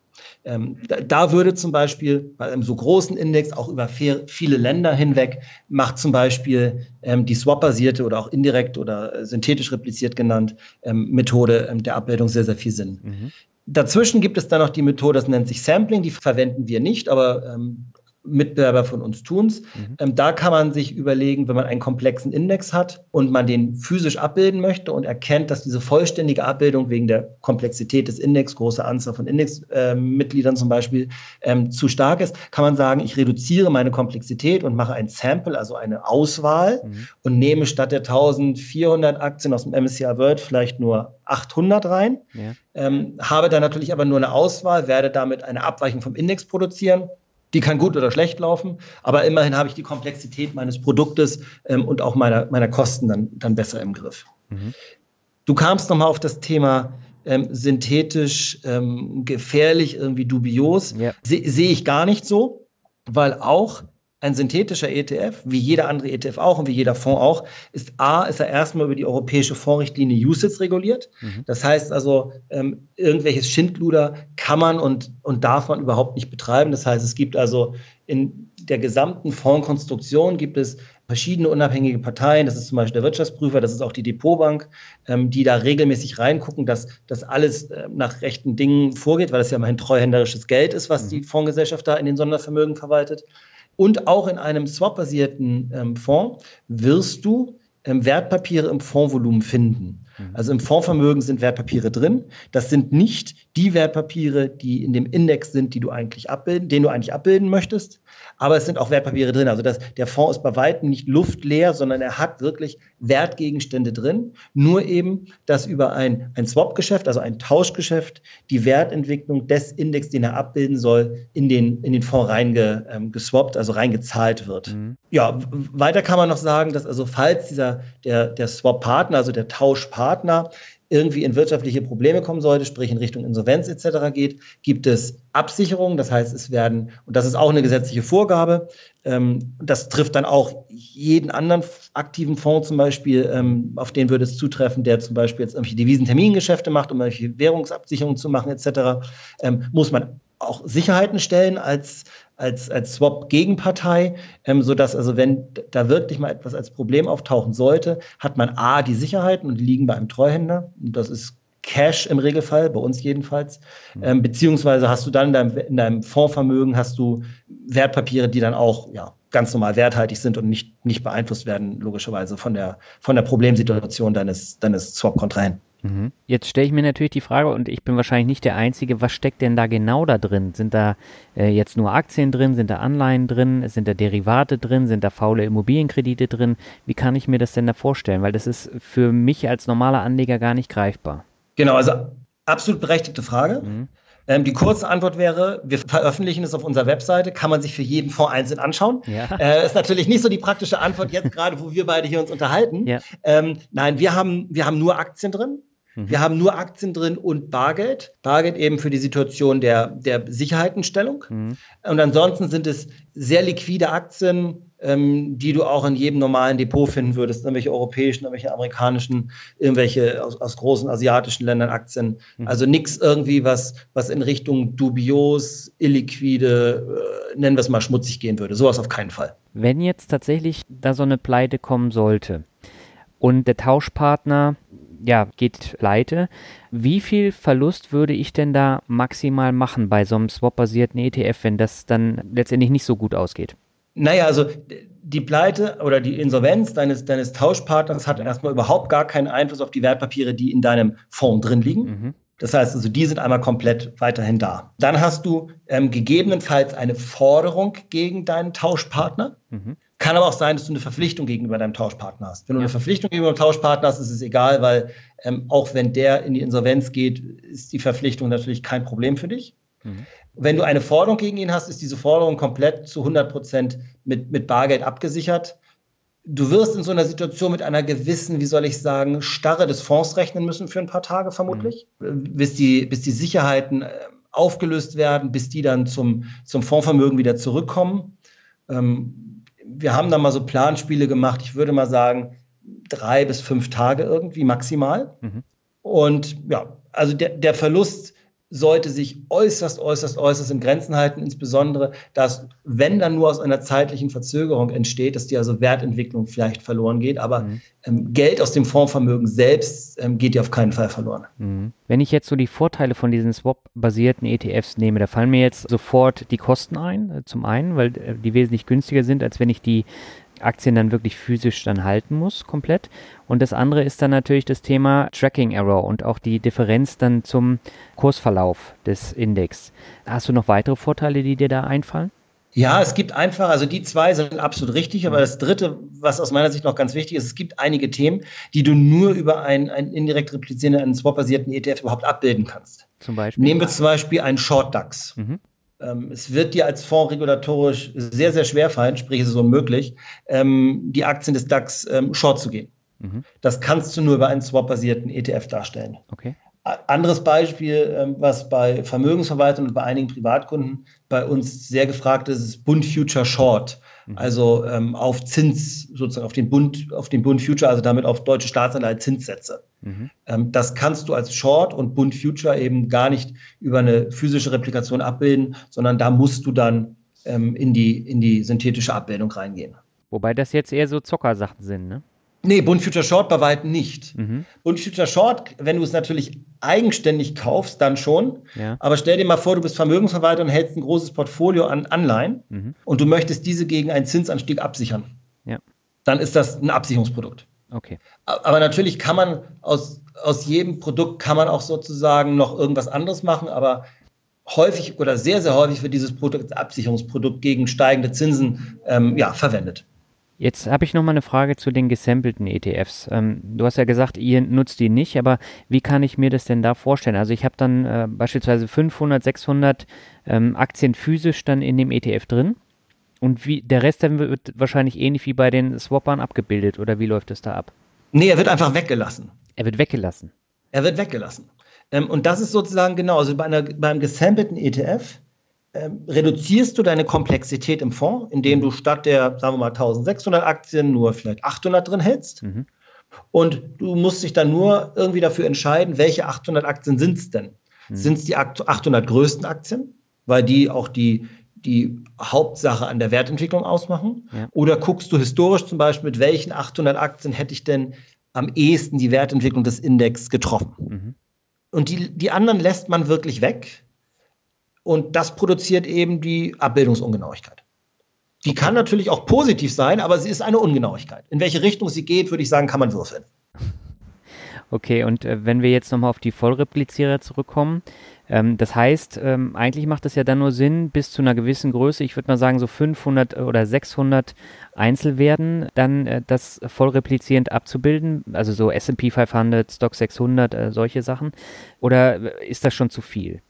Ähm, da, da, würde zum Beispiel bei einem so großen Index auch über viele Länder hinweg macht zum Beispiel ähm, die swap-basierte oder auch indirekt oder äh, synthetisch repliziert genannt ähm, Methode ähm, der Abbildung sehr, sehr viel Sinn. Mhm. Dazwischen gibt es dann noch die Methode, das nennt sich Sampling, die verwenden wir nicht, aber ähm, Mitbewerber von uns tun's. Mhm. Ähm, da kann man sich überlegen, wenn man einen komplexen Index hat und man den physisch abbilden möchte und erkennt, dass diese vollständige Abbildung wegen der Komplexität des Index, große Anzahl von Indexmitgliedern äh, zum Beispiel, ähm, zu stark ist, kann man sagen, ich reduziere meine Komplexität und mache ein Sample, also eine Auswahl mhm. und nehme statt der 1400 Aktien aus dem MSCI World vielleicht nur 800 rein. Ja. Ähm, habe dann natürlich aber nur eine Auswahl, werde damit eine Abweichung vom Index produzieren die kann gut oder schlecht laufen, aber immerhin habe ich die Komplexität meines Produktes ähm, und auch meiner, meiner Kosten dann, dann besser im Griff. Mhm. Du kamst nochmal auf das Thema ähm, synthetisch ähm, gefährlich, irgendwie dubios. Ja. Se Sehe ich gar nicht so, weil auch ein synthetischer ETF, wie jeder andere ETF auch und wie jeder Fonds auch, ist A, ist er erstmal über die europäische Fondsrichtlinie USITS reguliert. Mhm. Das heißt also, ähm, irgendwelches Schindluder kann man und, und darf man überhaupt nicht betreiben. Das heißt, es gibt also in der gesamten Fondskonstruktion gibt es verschiedene unabhängige Parteien, das ist zum Beispiel der Wirtschaftsprüfer, das ist auch die Depotbank, ähm, die da regelmäßig reingucken, dass das alles äh, nach rechten Dingen vorgeht, weil das ja immerhin treuhänderisches Geld ist, was mhm. die Fondsgesellschaft da in den Sondervermögen verwaltet. Und auch in einem swap-basierten ähm, Fonds wirst du ähm, Wertpapiere im Fondsvolumen finden. Mhm. Also im Fondsvermögen sind Wertpapiere drin. Das sind nicht die Wertpapiere, die in dem Index sind, die du eigentlich abbilden, den du eigentlich abbilden möchtest, aber es sind auch Wertpapiere drin. Also das, der Fonds ist bei weitem nicht luftleer, sondern er hat wirklich Wertgegenstände drin. Nur eben, dass über ein, ein Swap-Geschäft, also ein Tauschgeschäft, die Wertentwicklung des Index, den er abbilden soll, in den, in den Fonds reingeswappt, ähm, also reingezahlt wird. Mhm. Ja, weiter kann man noch sagen, dass also falls dieser, der, der Swap-Partner, also der Tauschpartner, irgendwie in wirtschaftliche Probleme kommen sollte, sprich in Richtung Insolvenz etc. geht, gibt es Absicherungen. Das heißt, es werden, und das ist auch eine gesetzliche Vorgabe, ähm, das trifft dann auch jeden anderen aktiven Fonds zum Beispiel, ähm, auf den würde es zutreffen, der zum Beispiel jetzt irgendwelche Devisentermingeschäfte macht, um irgendwelche Währungsabsicherungen zu machen etc., ähm, muss man auch Sicherheiten stellen als als, als Swap-Gegenpartei, ähm, sodass also wenn da wirklich mal etwas als Problem auftauchen sollte, hat man A, die Sicherheiten und die liegen bei einem Treuhänder. Das ist Cash im Regelfall, bei uns jedenfalls. Mhm. Ähm, beziehungsweise hast du dann in deinem, in deinem Fondsvermögen hast du Wertpapiere, die dann auch ja, ganz normal werthaltig sind und nicht, nicht beeinflusst werden, logischerweise von der, von der Problemsituation deines, deines Swap-Kontrahenten. Mhm. Jetzt stelle ich mir natürlich die Frage, und ich bin wahrscheinlich nicht der Einzige, was steckt denn da genau da drin? Sind da äh, jetzt nur Aktien drin? Sind da Anleihen drin? Sind da Derivate drin? Sind da faule Immobilienkredite drin? Wie kann ich mir das denn da vorstellen? Weil das ist für mich als normaler Anleger gar nicht greifbar. Genau, also absolut berechtigte Frage. Mhm. Ähm, die kurze Antwort wäre, wir veröffentlichen es auf unserer Webseite, kann man sich für jeden Fonds einzeln anschauen. Ja. Äh, ist natürlich nicht so die praktische Antwort jetzt gerade, wo wir beide hier uns unterhalten. Ja. Ähm, nein, wir haben, wir haben nur Aktien drin. Mhm. Wir haben nur Aktien drin und Bargeld. Bargeld eben für die Situation der, der Sicherheitenstellung. Mhm. Und ansonsten sind es sehr liquide Aktien, ähm, die du auch in jedem normalen Depot finden würdest. Irgendwelche europäischen, irgendwelche amerikanischen, irgendwelche aus, aus großen asiatischen Ländern Aktien. Mhm. Also nichts irgendwie, was, was in Richtung dubios, illiquide, äh, nennen wir es mal schmutzig gehen würde. Sowas auf keinen Fall. Wenn jetzt tatsächlich da so eine Pleite kommen sollte und der Tauschpartner ja, geht pleite. Wie viel Verlust würde ich denn da maximal machen bei so einem swap-basierten ETF, wenn das dann letztendlich nicht so gut ausgeht? Naja, also die Pleite oder die Insolvenz deines, deines Tauschpartners hat erstmal überhaupt gar keinen Einfluss auf die Wertpapiere, die in deinem Fonds drin liegen. Mhm. Das heißt also, die sind einmal komplett weiterhin da. Dann hast du ähm, gegebenenfalls eine Forderung gegen deinen Tauschpartner. Mhm. Kann aber auch sein, dass du eine Verpflichtung gegenüber deinem Tauschpartner hast. Wenn du ja. eine Verpflichtung gegenüber dem Tauschpartner hast, ist es egal, weil ähm, auch wenn der in die Insolvenz geht, ist die Verpflichtung natürlich kein Problem für dich. Mhm. Wenn du eine Forderung gegen ihn hast, ist diese Forderung komplett zu 100 Prozent mit, mit Bargeld abgesichert. Du wirst in so einer Situation mit einer gewissen, wie soll ich sagen, Starre des Fonds rechnen müssen für ein paar Tage vermutlich, mhm. bis, die, bis die Sicherheiten äh, aufgelöst werden, bis die dann zum, zum Fondsvermögen wieder zurückkommen. Ähm, wir haben da mal so Planspiele gemacht. Ich würde mal sagen, drei bis fünf Tage irgendwie maximal. Mhm. Und ja, also der, der Verlust sollte sich äußerst, äußerst, äußerst in Grenzen halten, insbesondere, dass, wenn dann nur aus einer zeitlichen Verzögerung entsteht, dass die also Wertentwicklung vielleicht verloren geht, aber mhm. ähm, Geld aus dem Fondsvermögen selbst ähm, geht ja auf keinen Fall verloren. Mhm. Wenn ich jetzt so die Vorteile von diesen Swap-basierten ETFs nehme, da fallen mir jetzt sofort die Kosten ein, äh, zum einen, weil äh, die wesentlich günstiger sind, als wenn ich die Aktien dann wirklich physisch dann halten muss, komplett. Und das andere ist dann natürlich das Thema Tracking Error und auch die Differenz dann zum Kursverlauf des Index. Hast du noch weitere Vorteile, die dir da einfallen? Ja, es gibt einfach, also die zwei sind absolut richtig, aber das dritte, was aus meiner Sicht noch ganz wichtig ist, es gibt einige Themen, die du nur über einen, einen indirekt replizierenden, einen swap-basierten ETF überhaupt abbilden kannst. Zum Beispiel? Nehmen wir zum Beispiel einen Short DAX. Mhm. Ähm, es wird dir als Fonds regulatorisch sehr, sehr schwer fallen, sprich es ist unmöglich, ähm, die Aktien des DAX ähm, short zu gehen. Mhm. Das kannst du nur über einen swap-basierten ETF darstellen. Okay. Anderes Beispiel, was bei Vermögensverwaltern und bei einigen Privatkunden bei uns sehr gefragt ist, ist Bund Future Short. Mhm. Also ähm, auf Zins, sozusagen auf den Bund, auf den Bund Future, also damit auf deutsche Staatsanleihen Zinssätze. Mhm. Ähm, das kannst du als Short und Bund Future eben gar nicht über eine physische Replikation abbilden, sondern da musst du dann ähm, in, die, in die synthetische Abbildung reingehen. Wobei das jetzt eher so Zockersachen sind, ne? Nee, Bund Future Short bei weitem nicht. Mhm. Bund Future Short, wenn du es natürlich eigenständig kaufst, dann schon. Ja. Aber stell dir mal vor, du bist Vermögensverwalter und hältst ein großes Portfolio an Anleihen mhm. und du möchtest diese gegen einen Zinsanstieg absichern. Ja. Dann ist das ein Absicherungsprodukt. Okay. Aber natürlich kann man aus, aus jedem Produkt kann man auch sozusagen noch irgendwas anderes machen, aber häufig oder sehr, sehr häufig wird dieses Produkt, Absicherungsprodukt gegen steigende Zinsen ähm, ja, verwendet. Jetzt habe ich noch mal eine Frage zu den gesampelten ETFs. Ähm, du hast ja gesagt, ihr nutzt die nicht, aber wie kann ich mir das denn da vorstellen? Also ich habe dann äh, beispielsweise 500, 600 ähm, Aktien physisch dann in dem ETF drin und wie der Rest dann wird wahrscheinlich ähnlich wie bei den Swappern abgebildet oder wie läuft es da ab? Nee, er wird einfach weggelassen. Er wird weggelassen. Er wird weggelassen. Ähm, und das ist sozusagen genau, also bei, einer, bei einem gesampelten ETF ähm, reduzierst du deine Komplexität im Fonds, indem du statt der, sagen wir mal, 1600 Aktien nur vielleicht 800 drin hältst. Mhm. Und du musst dich dann nur irgendwie dafür entscheiden, welche 800 Aktien sind es denn? Mhm. Sind es die 800 größten Aktien, weil die auch die, die Hauptsache an der Wertentwicklung ausmachen? Ja. Oder guckst du historisch zum Beispiel, mit welchen 800 Aktien hätte ich denn am ehesten die Wertentwicklung des Index getroffen? Mhm. Und die, die anderen lässt man wirklich weg, und das produziert eben die Abbildungsungenauigkeit. Die okay. kann natürlich auch positiv sein, aber sie ist eine Ungenauigkeit. In welche Richtung sie geht, würde ich sagen, kann man würfeln. Okay, und äh, wenn wir jetzt nochmal auf die Vollreplizierer zurückkommen, ähm, das heißt, ähm, eigentlich macht es ja dann nur Sinn, bis zu einer gewissen Größe, ich würde mal sagen so 500 oder 600 Einzelwerten, dann äh, das vollreplizierend abzubilden, also so S&P 500, Stock 600, äh, solche Sachen, oder äh, ist das schon zu viel?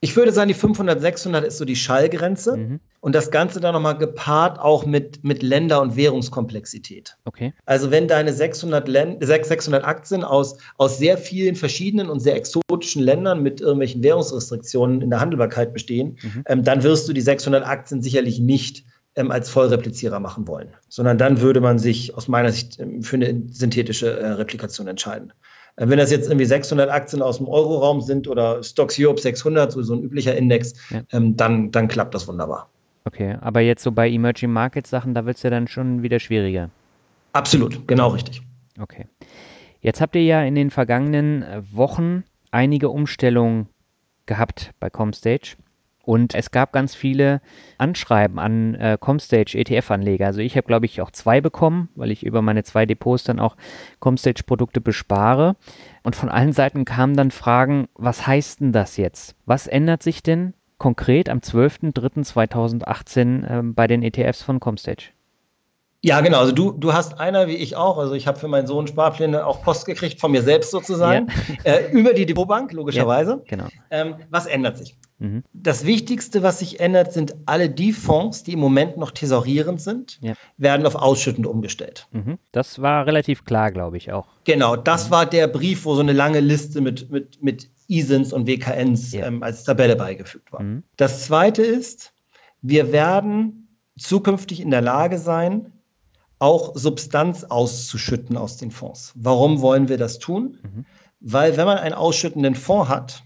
Ich würde sagen, die 500, 600 ist so die Schallgrenze. Mhm. Und das Ganze dann nochmal gepaart auch mit, mit Länder- und Währungskomplexität. Okay. Also wenn deine 600, Län 600 Aktien aus, aus sehr vielen verschiedenen und sehr exotischen Ländern mit irgendwelchen Währungsrestriktionen in der Handelbarkeit bestehen, mhm. ähm, dann wirst du die 600 Aktien sicherlich nicht ähm, als Vollreplizierer machen wollen, sondern dann würde man sich aus meiner Sicht ähm, für eine synthetische äh, Replikation entscheiden. Äh, wenn das jetzt irgendwie 600 Aktien aus dem Euroraum sind oder Stocks Europe 600, so, so ein üblicher Index, ja. ähm, dann, dann klappt das wunderbar. Okay, aber jetzt so bei Emerging Markets Sachen, da wird es ja dann schon wieder schwieriger. Absolut, genau richtig. Okay. Jetzt habt ihr ja in den vergangenen Wochen einige Umstellungen gehabt bei Comstage. Und es gab ganz viele Anschreiben an äh, Comstage ETF-Anleger. Also ich habe, glaube ich, auch zwei bekommen, weil ich über meine zwei Depots dann auch Comstage-Produkte bespare. Und von allen Seiten kamen dann Fragen, was heißt denn das jetzt? Was ändert sich denn konkret am 12.03.2018 äh, bei den ETFs von Comstage? Ja, genau. Also du, du hast einer wie ich auch. Also ich habe für meinen Sohn Sparpläne auch Post gekriegt, von mir selbst sozusagen, ja. äh, über die Depotbank, logischerweise. Ja, genau. Ähm, was ändert sich? Mhm. Das Wichtigste, was sich ändert, sind alle die Fonds, die im Moment noch thesaurierend sind, ja. werden auf ausschüttend umgestellt. Mhm. Das war relativ klar, glaube ich auch. Genau, das mhm. war der Brief, wo so eine lange Liste mit, mit, mit ISINs und WKNs ähm, als Tabelle beigefügt war. Mhm. Das Zweite ist, wir werden zukünftig in der Lage sein, auch Substanz auszuschütten aus den Fonds. Warum wollen wir das tun? Mhm. Weil wenn man einen ausschüttenden Fonds hat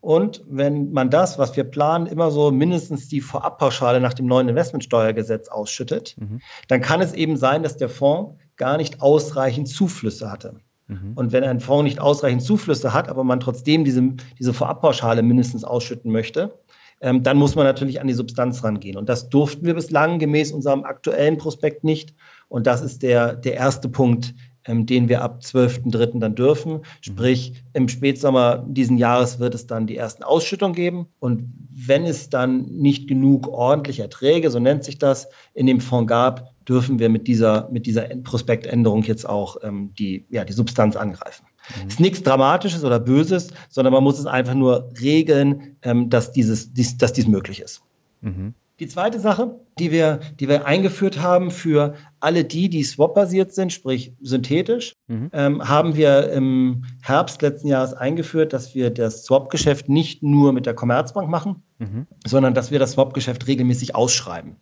und wenn man das, was wir planen, immer so mindestens die Vorabpauschale nach dem neuen Investmentsteuergesetz ausschüttet, mhm. dann kann es eben sein, dass der Fonds gar nicht ausreichend Zuflüsse hatte. Mhm. Und wenn ein Fonds nicht ausreichend Zuflüsse hat, aber man trotzdem diese, diese Vorabpauschale mindestens ausschütten möchte, ähm, dann muss man natürlich an die Substanz rangehen. Und das durften wir bislang gemäß unserem aktuellen Prospekt nicht. Und das ist der, der erste Punkt, ähm, den wir ab 12.03. dann dürfen. Sprich, im Spätsommer diesen Jahres wird es dann die ersten Ausschüttungen geben. Und wenn es dann nicht genug ordentliche Erträge, so nennt sich das, in dem Fonds gab, dürfen wir mit dieser, mit dieser Prospektänderung jetzt auch ähm, die, ja, die Substanz angreifen. Mhm. Ist nichts Dramatisches oder Böses, sondern man muss es einfach nur regeln, ähm, dass, dieses, dies, dass dies möglich ist. Mhm. Die zweite Sache, die wir, die wir eingeführt haben für alle die, die swap-basiert sind, sprich synthetisch, mhm. ähm, haben wir im Herbst letzten Jahres eingeführt, dass wir das Swap-Geschäft nicht nur mit der Commerzbank machen, mhm. sondern dass wir das Swap-Geschäft regelmäßig ausschreiben.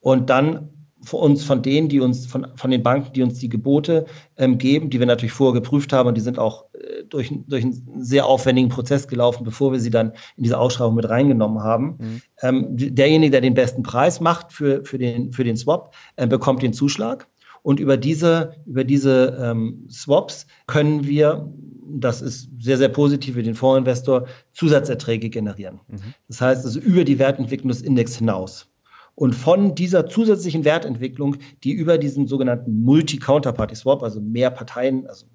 Und dann für uns von denen, die uns, von, von den Banken, die uns die Gebote ähm, geben, die wir natürlich vorher geprüft haben und die sind auch äh, durch, durch einen sehr aufwendigen Prozess gelaufen, bevor wir sie dann in diese Ausschreibung mit reingenommen haben. Mhm. Ähm, derjenige, der den besten Preis macht für, für, den, für den Swap, äh, bekommt den Zuschlag. Und über diese, über diese ähm, Swaps können wir, das ist sehr, sehr positiv für den Fondsinvestor, Zusatzerträge generieren. Mhm. Das heißt also über die Wertentwicklung des Index hinaus. Und von dieser zusätzlichen Wertentwicklung, die über diesen sogenannten Multi-Counterparty-Swap, also mehr Parteien, also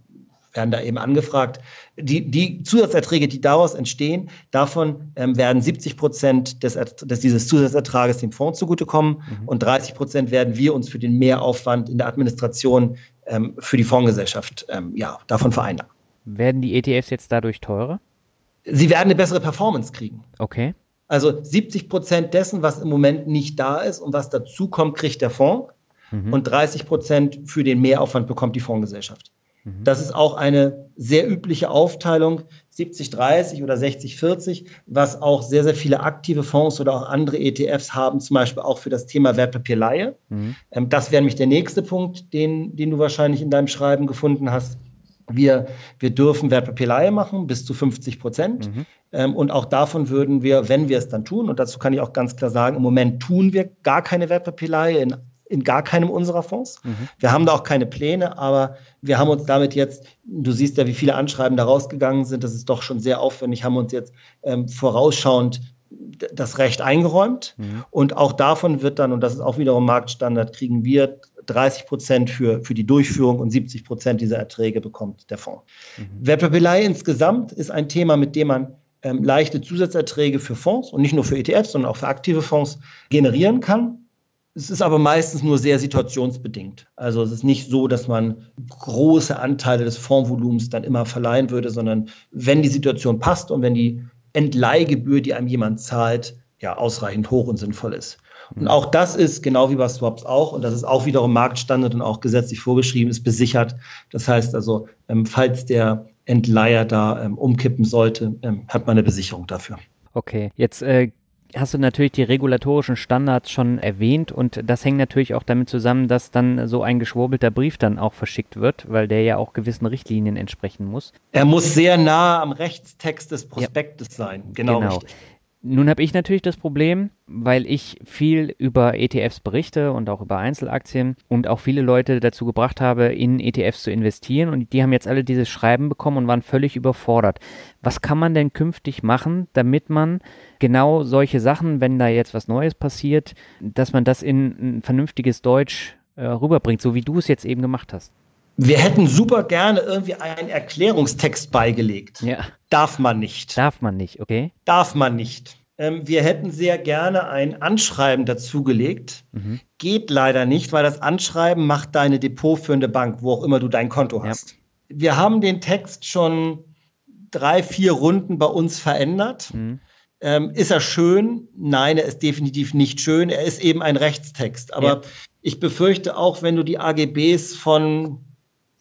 werden da eben angefragt. Die, die Zusatzerträge, die daraus entstehen, davon ähm, werden 70 Prozent des, des, dieses Zusatzertrages dem Fonds zugutekommen mhm. und 30 Prozent werden wir uns für den Mehraufwand in der Administration ähm, für die Fondsgesellschaft ähm, ja, davon vereinnahmen. Werden die ETFs jetzt dadurch teurer? Sie werden eine bessere Performance kriegen. Okay. Also 70 Prozent dessen, was im Moment nicht da ist und was dazukommt, kriegt der Fonds. Mhm. Und 30 Prozent für den Mehraufwand bekommt die Fondsgesellschaft. Mhm. Das ist auch eine sehr übliche Aufteilung, 70-30 oder 60-40, was auch sehr, sehr viele aktive Fonds oder auch andere ETFs haben, zum Beispiel auch für das Thema Wertpapierleihe. Mhm. Ähm, das wäre nämlich der nächste Punkt, den, den du wahrscheinlich in deinem Schreiben gefunden hast. Wir, wir dürfen Wertpapierleihe machen bis zu 50 Prozent. Mhm. Ähm, und auch davon würden wir, wenn wir es dann tun, und dazu kann ich auch ganz klar sagen, im Moment tun wir gar keine Wertpapierleihe in, in gar keinem unserer Fonds. Mhm. Wir haben da auch keine Pläne, aber wir haben uns damit jetzt, du siehst ja, wie viele Anschreiben da rausgegangen sind, das ist doch schon sehr aufwendig, haben uns jetzt ähm, vorausschauend das Recht eingeräumt. Mhm. Und auch davon wird dann, und das ist auch wiederum Marktstandard, kriegen wir 30 Prozent für, für die Durchführung und 70 Prozent dieser Erträge bekommt der Fonds. Mhm. Wertpapierlei insgesamt ist ein Thema, mit dem man ähm, leichte Zusatzerträge für Fonds und nicht nur für ETFs, sondern auch für aktive Fonds generieren kann. Es ist aber meistens nur sehr situationsbedingt. Also es ist nicht so, dass man große Anteile des Fondsvolumens dann immer verleihen würde, sondern wenn die Situation passt und wenn die Entleihgebühr, die einem jemand zahlt, ja ausreichend hoch und sinnvoll ist. Und auch das ist genau wie bei Swaps auch, und das ist auch wiederum Marktstandard und auch gesetzlich vorgeschrieben, ist besichert. Das heißt also, ähm, falls der Entleiher da ähm, umkippen sollte, ähm, hat man eine Besicherung dafür. Okay, jetzt äh, hast du natürlich die regulatorischen Standards schon erwähnt und das hängt natürlich auch damit zusammen, dass dann so ein geschwurbelter Brief dann auch verschickt wird, weil der ja auch gewissen Richtlinien entsprechen muss. Er muss sehr nah am Rechtstext des Prospektes ja. sein. Genau. genau. Richtig. Nun habe ich natürlich das Problem, weil ich viel über ETFs berichte und auch über Einzelaktien und auch viele Leute dazu gebracht habe, in ETFs zu investieren und die haben jetzt alle dieses Schreiben bekommen und waren völlig überfordert. Was kann man denn künftig machen, damit man genau solche Sachen, wenn da jetzt was Neues passiert, dass man das in ein vernünftiges Deutsch äh, rüberbringt, so wie du es jetzt eben gemacht hast? Wir hätten super gerne irgendwie einen Erklärungstext beigelegt. Ja. Darf man nicht. Darf man nicht, okay. Darf man nicht. Ähm, wir hätten sehr gerne ein Anschreiben dazugelegt. Mhm. Geht leider nicht, weil das Anschreiben macht deine depotführende Bank, wo auch immer du dein Konto hast. Ja. Wir haben den Text schon drei, vier Runden bei uns verändert. Mhm. Ähm, ist er schön? Nein, er ist definitiv nicht schön. Er ist eben ein Rechtstext. Aber ja. ich befürchte auch, wenn du die AGBs von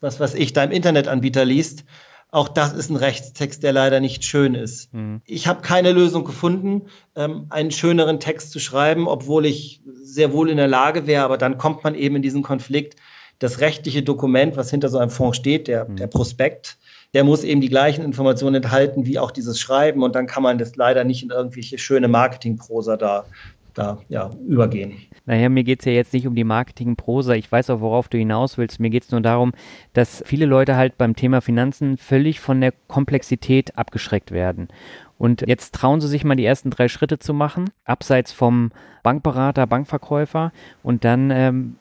was weiß ich, deinem Internetanbieter liest, auch das ist ein Rechtstext, der leider nicht schön ist. Mhm. Ich habe keine Lösung gefunden, ähm, einen schöneren Text zu schreiben, obwohl ich sehr wohl in der Lage wäre, aber dann kommt man eben in diesen Konflikt. Das rechtliche Dokument, was hinter so einem Fonds steht, der, mhm. der Prospekt, der muss eben die gleichen Informationen enthalten wie auch dieses Schreiben und dann kann man das leider nicht in irgendwelche schöne Marketingprosa da da ja, übergehen. Naja, mir geht es ja jetzt nicht um die Marketingprosa. Ich weiß auch, worauf du hinaus willst. Mir geht es nur darum, dass viele Leute halt beim Thema Finanzen völlig von der Komplexität abgeschreckt werden. Und jetzt trauen sie sich mal die ersten drei Schritte zu machen, abseits vom Bankberater, Bankverkäufer. Und dann ähm,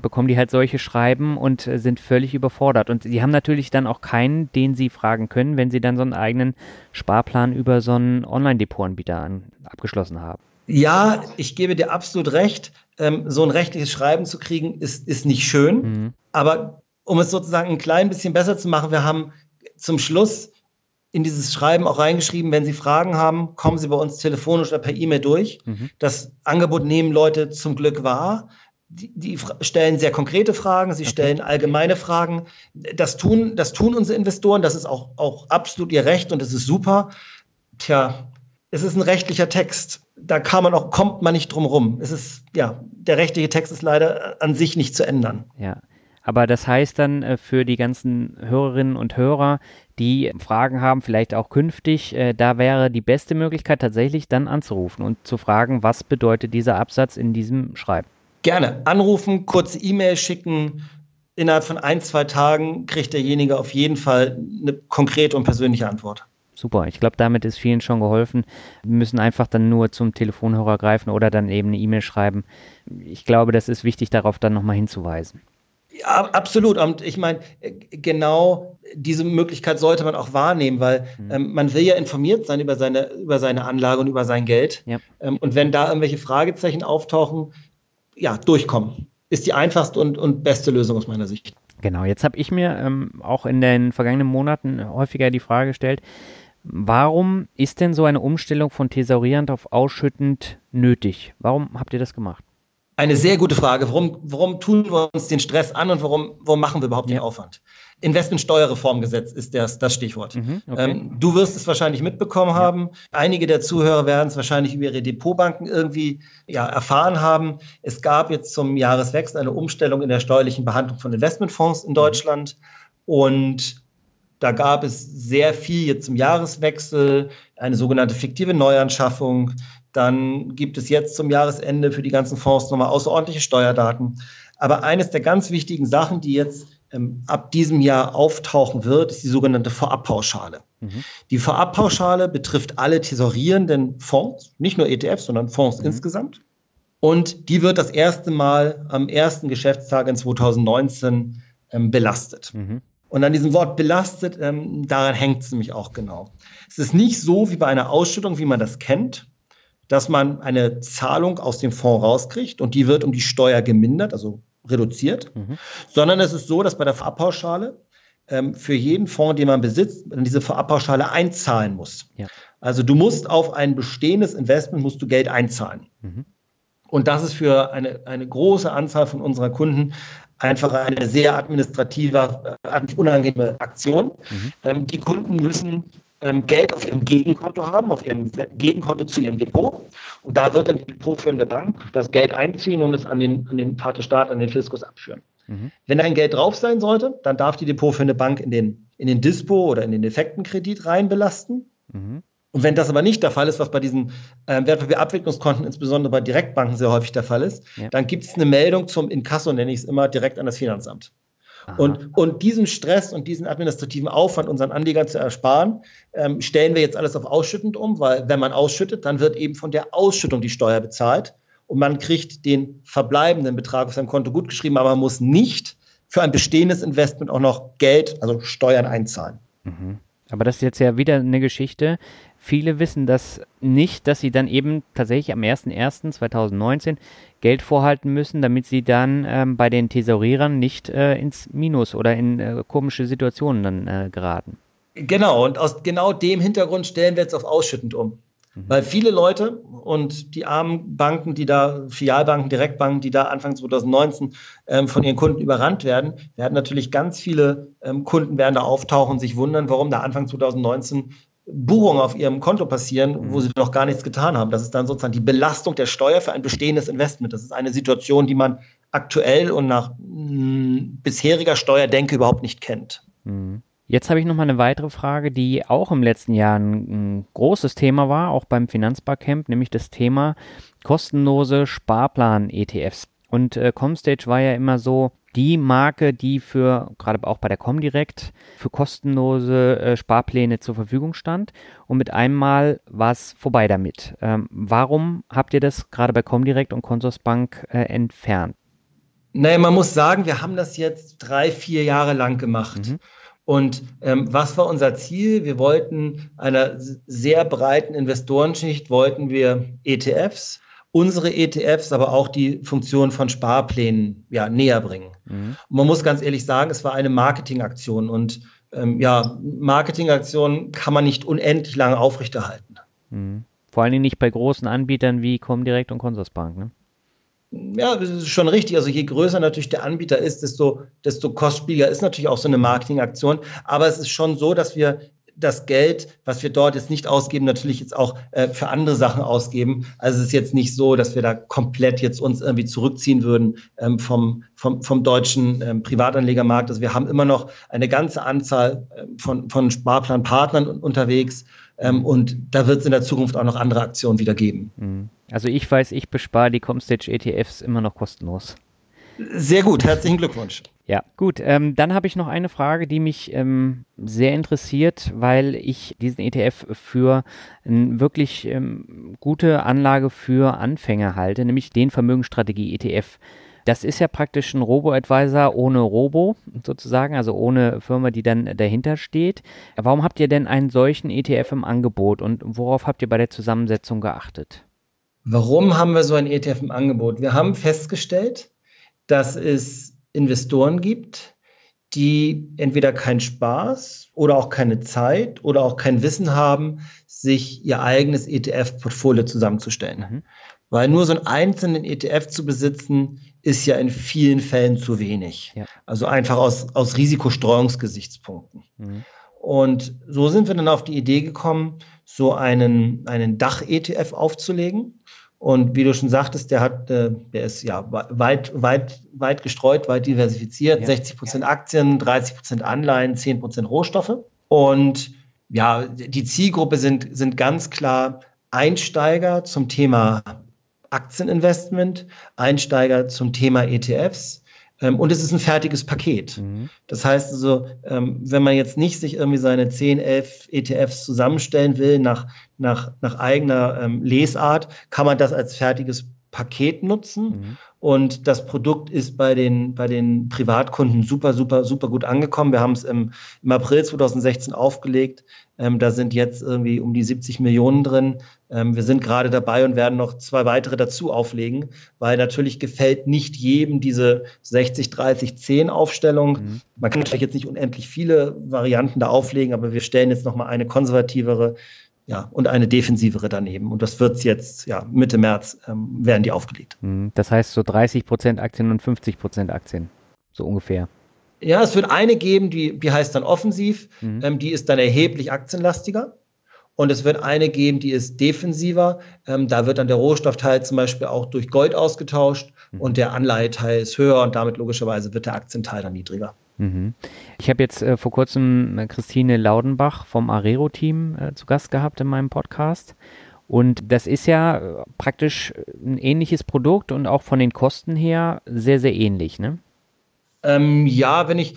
bekommen die halt solche Schreiben und äh, sind völlig überfordert. Und sie haben natürlich dann auch keinen, den sie fragen können, wenn sie dann so einen eigenen Sparplan über so einen Online-Depot-Anbieter abgeschlossen haben. Ja, ich gebe dir absolut recht. Ähm, so ein rechtliches Schreiben zu kriegen, ist, ist nicht schön. Mhm. Aber um es sozusagen ein klein bisschen besser zu machen, wir haben zum Schluss in dieses Schreiben auch reingeschrieben, wenn Sie Fragen haben, kommen Sie bei uns telefonisch oder per E-Mail durch. Mhm. Das Angebot nehmen Leute zum Glück wahr. die, die stellen sehr konkrete Fragen, sie okay. stellen allgemeine Fragen. Das tun, das tun unsere Investoren, das ist auch, auch absolut ihr Recht und das ist super. Tja, es ist ein rechtlicher Text. Da kann man auch, kommt man nicht drum rum. Es ist, ja, der rechtliche Text ist leider an sich nicht zu ändern. Ja. Aber das heißt dann äh, für die ganzen Hörerinnen und Hörer, die Fragen haben, vielleicht auch künftig, äh, da wäre die beste Möglichkeit tatsächlich dann anzurufen und zu fragen, was bedeutet dieser Absatz in diesem Schreiben. Gerne anrufen, kurze E-Mail schicken. Innerhalb von ein, zwei Tagen kriegt derjenige auf jeden Fall eine konkrete und persönliche Antwort. Super, ich glaube, damit ist vielen schon geholfen. Wir müssen einfach dann nur zum Telefonhörer greifen oder dann eben eine E-Mail schreiben. Ich glaube, das ist wichtig, darauf dann nochmal hinzuweisen. Ja, absolut. Und ich meine, genau diese Möglichkeit sollte man auch wahrnehmen, weil mhm. ähm, man will ja informiert sein über seine, über seine Anlage und über sein Geld. Ja. Ähm, und wenn da irgendwelche Fragezeichen auftauchen, ja, durchkommen. Ist die einfachste und, und beste Lösung aus meiner Sicht. Genau, jetzt habe ich mir ähm, auch in den vergangenen Monaten häufiger die Frage gestellt, warum ist denn so eine Umstellung von thesaurierend auf ausschüttend nötig? Warum habt ihr das gemacht? Eine sehr gute Frage. Warum, warum tun wir uns den Stress an und warum, warum machen wir überhaupt ja. den Aufwand? Investmentsteuerreformgesetz ist das, das Stichwort. Mhm, okay. ähm, du wirst es wahrscheinlich mitbekommen ja. haben. Einige der Zuhörer werden es wahrscheinlich über ihre Depotbanken irgendwie ja, erfahren haben. Es gab jetzt zum Jahreswechsel eine Umstellung in der steuerlichen Behandlung von Investmentfonds in mhm. Deutschland. Mhm. Und da gab es sehr viel jetzt zum Jahreswechsel, eine sogenannte fiktive Neuanschaffung. Dann gibt es jetzt zum Jahresende für die ganzen Fonds nochmal außerordentliche Steuerdaten. Aber eines der ganz wichtigen Sachen, die jetzt ähm, ab diesem Jahr auftauchen wird, ist die sogenannte Vorabpauschale. Mhm. Die Vorabpauschale betrifft alle tesorierenden Fonds, nicht nur ETFs, sondern Fonds mhm. insgesamt. Und die wird das erste Mal am ersten Geschäftstag in 2019 ähm, belastet. Mhm. Und an diesem Wort belastet, ähm, daran hängt es nämlich auch genau. Es ist nicht so wie bei einer Ausschüttung, wie man das kennt, dass man eine Zahlung aus dem Fonds rauskriegt und die wird um die Steuer gemindert, also reduziert, mhm. sondern es ist so, dass bei der Vorabpauschale ähm, für jeden Fonds, den man besitzt, man diese Vorabpauschale einzahlen muss. Ja. Also du musst auf ein bestehendes Investment musst du Geld einzahlen. Mhm. Und das ist für eine, eine große Anzahl von unserer Kunden einfach eine sehr administrative, unangenehme Aktion. Mhm. Ähm, die Kunden müssen ähm, Geld auf ihrem Gegenkonto haben, auf ihrem Gegenkonto zu ihrem Depot. Und da wird dann die depotführende Bank das Geld einziehen und es an den, an den Vaterstaat, an den Fiskus abführen. Mhm. Wenn ein Geld drauf sein sollte, dann darf die depotführende Bank in den, in den Dispo oder in den Effektenkredit rein belasten. Mhm. Und wenn das aber nicht der Fall ist, was bei diesen äh, Wertpapierabwicklungskonten, insbesondere bei Direktbanken sehr häufig der Fall ist, ja. dann gibt es eine Meldung zum Inkasso, nenne ich es immer, direkt an das Finanzamt. Und, und diesen Stress und diesen administrativen Aufwand unseren Anlegern zu ersparen, ähm, stellen wir jetzt alles auf ausschüttend um, weil wenn man ausschüttet, dann wird eben von der Ausschüttung die Steuer bezahlt und man kriegt den verbleibenden Betrag auf seinem Konto gutgeschrieben, aber man muss nicht für ein bestehendes Investment auch noch Geld, also Steuern einzahlen. Mhm. Aber das ist jetzt ja wieder eine Geschichte. Viele wissen das nicht, dass sie dann eben tatsächlich am 01.01.2019 Geld vorhalten müssen, damit sie dann ähm, bei den Thesaurierern nicht äh, ins Minus oder in äh, komische Situationen dann äh, geraten. Genau, und aus genau dem Hintergrund stellen wir jetzt auf ausschüttend um. Mhm. Weil viele Leute und die armen Banken, die da, Filialbanken, Direktbanken, die da Anfang 2019 ähm, von ihren Kunden überrannt werden, werden natürlich ganz viele ähm, Kunden werden da auftauchen und sich wundern, warum da Anfang 2019 Buchungen auf ihrem Konto passieren, wo sie noch gar nichts getan haben. Das ist dann sozusagen die Belastung der Steuer für ein bestehendes Investment. Das ist eine Situation, die man aktuell und nach mh, hm, bisheriger Steuerdenke überhaupt nicht kennt. Mhm. Jetzt habe ich noch mal eine weitere Frage, die auch im letzten Jahr ein, ein großes Thema war, auch beim Finanzbarcamp, nämlich das Thema kostenlose Sparplan-ETFs. Und äh, Comstage war ja immer so die Marke, die für, gerade auch bei der Comdirect, für kostenlose äh, Sparpläne zur Verfügung stand. Und mit einmal war es vorbei damit. Ähm, warum habt ihr das gerade bei Comdirect und Consorsbank äh, entfernt? Naja, man muss sagen, wir haben das jetzt drei, vier Jahre lang gemacht. Mhm. Und ähm, was war unser Ziel? Wir wollten einer sehr breiten Investorenschicht, wollten wir ETFs unsere ETFs, aber auch die Funktion von Sparplänen ja, näher bringen. Mhm. man muss ganz ehrlich sagen, es war eine Marketingaktion und ähm, ja, Marketingaktionen kann man nicht unendlich lange aufrechterhalten. Mhm. Vor allen Dingen nicht bei großen Anbietern wie Comdirect und Consorsbank, ne? Ja, das ist schon richtig. Also je größer natürlich der Anbieter ist, desto, desto kostspieliger ist natürlich auch so eine Marketingaktion. Aber es ist schon so, dass wir das Geld, was wir dort jetzt nicht ausgeben, natürlich jetzt auch äh, für andere Sachen ausgeben. Also es ist jetzt nicht so, dass wir da komplett jetzt uns irgendwie zurückziehen würden ähm, vom, vom, vom deutschen ähm, Privatanlegermarkt. Also wir haben immer noch eine ganze Anzahl äh, von, von Sparplanpartnern unterwegs. Ähm, und da wird es in der Zukunft auch noch andere Aktionen wieder geben. Mhm. Also ich weiß, ich bespare die Comstage ETFs immer noch kostenlos. Sehr gut, herzlichen Glückwunsch. Ja, gut. Ähm, dann habe ich noch eine Frage, die mich ähm, sehr interessiert, weil ich diesen ETF für eine wirklich ähm, gute Anlage für Anfänger halte, nämlich den Vermögensstrategie ETF. Das ist ja praktisch ein Robo-Advisor ohne Robo sozusagen, also ohne Firma, die dann dahinter steht. Warum habt ihr denn einen solchen ETF im Angebot und worauf habt ihr bei der Zusammensetzung geachtet? Warum haben wir so ein ETF im Angebot? Wir haben festgestellt, dass es Investoren gibt, die entweder keinen Spaß oder auch keine Zeit oder auch kein Wissen haben, sich ihr eigenes ETF-Portfolio zusammenzustellen. Mhm. Weil nur so einen einzelnen ETF zu besitzen, ist ja in vielen Fällen zu wenig. Ja. Also einfach aus, aus Risikostreuungsgesichtspunkten. Mhm. Und so sind wir dann auf die Idee gekommen, so einen, einen Dach-ETF aufzulegen. Und wie du schon sagtest, der hat, äh, der ist ja weit, weit, weit gestreut, weit diversifiziert. Ja. 60 Prozent Aktien, 30 Prozent Anleihen, 10 Prozent Rohstoffe. Und ja, die Zielgruppe sind, sind ganz klar Einsteiger zum Thema Aktieninvestment, Einsteiger zum Thema ETFs, und es ist ein fertiges Paket. Mhm. Das heißt also, ähm, wenn man jetzt nicht sich irgendwie seine 10, 11 ETFs zusammenstellen will nach, nach, nach eigener ähm, Lesart, kann man das als fertiges Paket nutzen. Mhm. Und das Produkt ist bei den, bei den Privatkunden super, super, super gut angekommen. Wir haben es im, im April 2016 aufgelegt. Ähm, da sind jetzt irgendwie um die 70 Millionen drin. Ähm, wir sind gerade dabei und werden noch zwei weitere dazu auflegen, weil natürlich gefällt nicht jedem diese 60, 30, 10 Aufstellung. Mhm. Man kann natürlich jetzt nicht unendlich viele Varianten da auflegen, aber wir stellen jetzt nochmal eine konservativere ja, und eine defensivere daneben. Und das wird jetzt, ja, Mitte März ähm, werden die aufgelegt. Mhm. Das heißt so 30 Prozent Aktien und 50 Prozent Aktien, so ungefähr. Ja, es wird eine geben, die, die heißt dann offensiv, mhm. ähm, die ist dann erheblich aktienlastiger. Und es wird eine geben, die ist defensiver. Ähm, da wird dann der Rohstoffteil zum Beispiel auch durch Gold ausgetauscht mhm. und der Anleiheteil ist höher und damit logischerweise wird der Aktienteil dann niedriger. Mhm. Ich habe jetzt äh, vor kurzem äh, Christine Laudenbach vom Arero-Team äh, zu Gast gehabt in meinem Podcast. Und das ist ja äh, praktisch ein ähnliches Produkt und auch von den Kosten her sehr, sehr ähnlich, ne? Ähm, ja, wenn ich,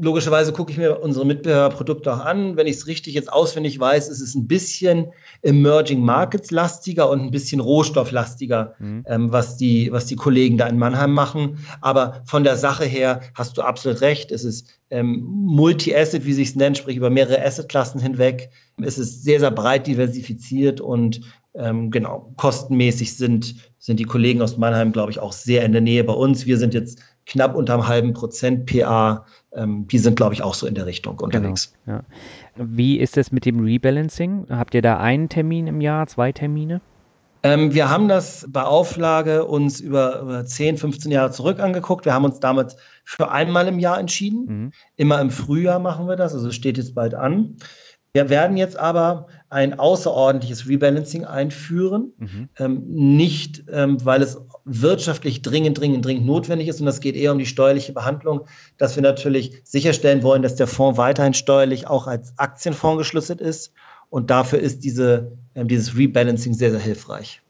logischerweise gucke ich mir unsere Mitbewerberprodukte auch an. Wenn ich es richtig jetzt auswendig weiß, ist es ein bisschen Emerging Markets lastiger und ein bisschen rohstofflastiger, mhm. ähm, was, die, was die Kollegen da in Mannheim machen. Aber von der Sache her hast du absolut recht. Es ist ähm, Multi-Asset, wie sich es nennt, sprich über mehrere Assetklassen hinweg. Es ist sehr, sehr breit diversifiziert und ähm, genau, kostenmäßig sind, sind die Kollegen aus Mannheim, glaube ich, auch sehr in der Nähe bei uns. Wir sind jetzt knapp unter einem halben Prozent PA. Ähm, die sind, glaube ich, auch so in der Richtung unterwegs. Genau, ja. Wie ist es mit dem Rebalancing? Habt ihr da einen Termin im Jahr, zwei Termine? Ähm, wir haben das bei Auflage uns über, über 10, 15 Jahre zurück angeguckt. Wir haben uns damals für einmal im Jahr entschieden. Mhm. Immer im Frühjahr machen wir das, also steht jetzt bald an. Wir werden jetzt aber ein außerordentliches Rebalancing einführen. Mhm. Ähm, nicht, ähm, weil es wirtschaftlich dringend, dringend, dringend notwendig ist, und es geht eher um die steuerliche Behandlung, dass wir natürlich sicherstellen wollen, dass der Fonds weiterhin steuerlich auch als Aktienfonds geschlüsselt ist. Und dafür ist diese, äh, dieses Rebalancing sehr, sehr hilfreich.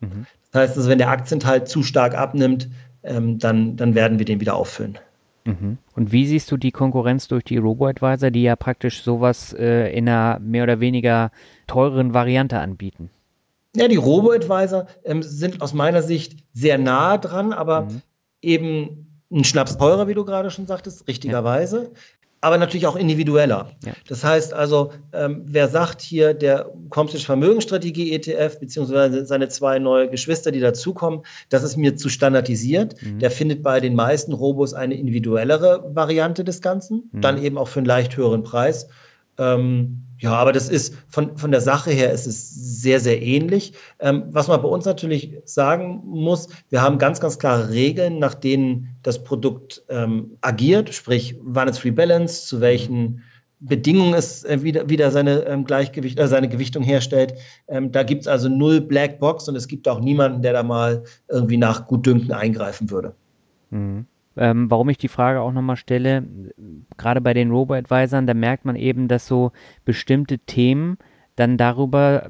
Mhm. Das heißt, also, wenn der Aktienteil zu stark abnimmt, ähm, dann, dann werden wir den wieder auffüllen. Mhm. Und wie siehst du die Konkurrenz durch die Robo-Advisor, die ja praktisch sowas äh, in einer mehr oder weniger teureren Variante anbieten? Ja, die Robo-Advisor ähm, sind aus meiner Sicht sehr nah dran, aber mhm. eben ein Schnaps teurer, wie du gerade schon sagtest, richtigerweise. Ja aber natürlich auch individueller. Ja. Das heißt also, ähm, wer sagt hier, der Comstage Vermögensstrategie ETF, beziehungsweise seine zwei neue Geschwister, die dazukommen, das ist mir zu standardisiert, mhm. der findet bei den meisten Robos eine individuellere Variante des Ganzen, mhm. dann eben auch für einen leicht höheren Preis. Ähm, ja, aber das ist von, von der Sache her ist es sehr, sehr ähnlich. Ähm, was man bei uns natürlich sagen muss, wir haben ganz, ganz klare Regeln, nach denen das Produkt ähm, agiert, sprich, wann es Balance, zu welchen Bedingungen es äh, wieder, wieder seine ähm, Gleichgewicht, äh, seine Gewichtung herstellt. Ähm, da gibt es also null Blackbox und es gibt auch niemanden, der da mal irgendwie nach Gutdünken eingreifen würde. Mhm. Ähm, warum ich die Frage auch nochmal stelle, gerade bei den Robo-Advisern, da merkt man eben, dass so bestimmte Themen dann darüber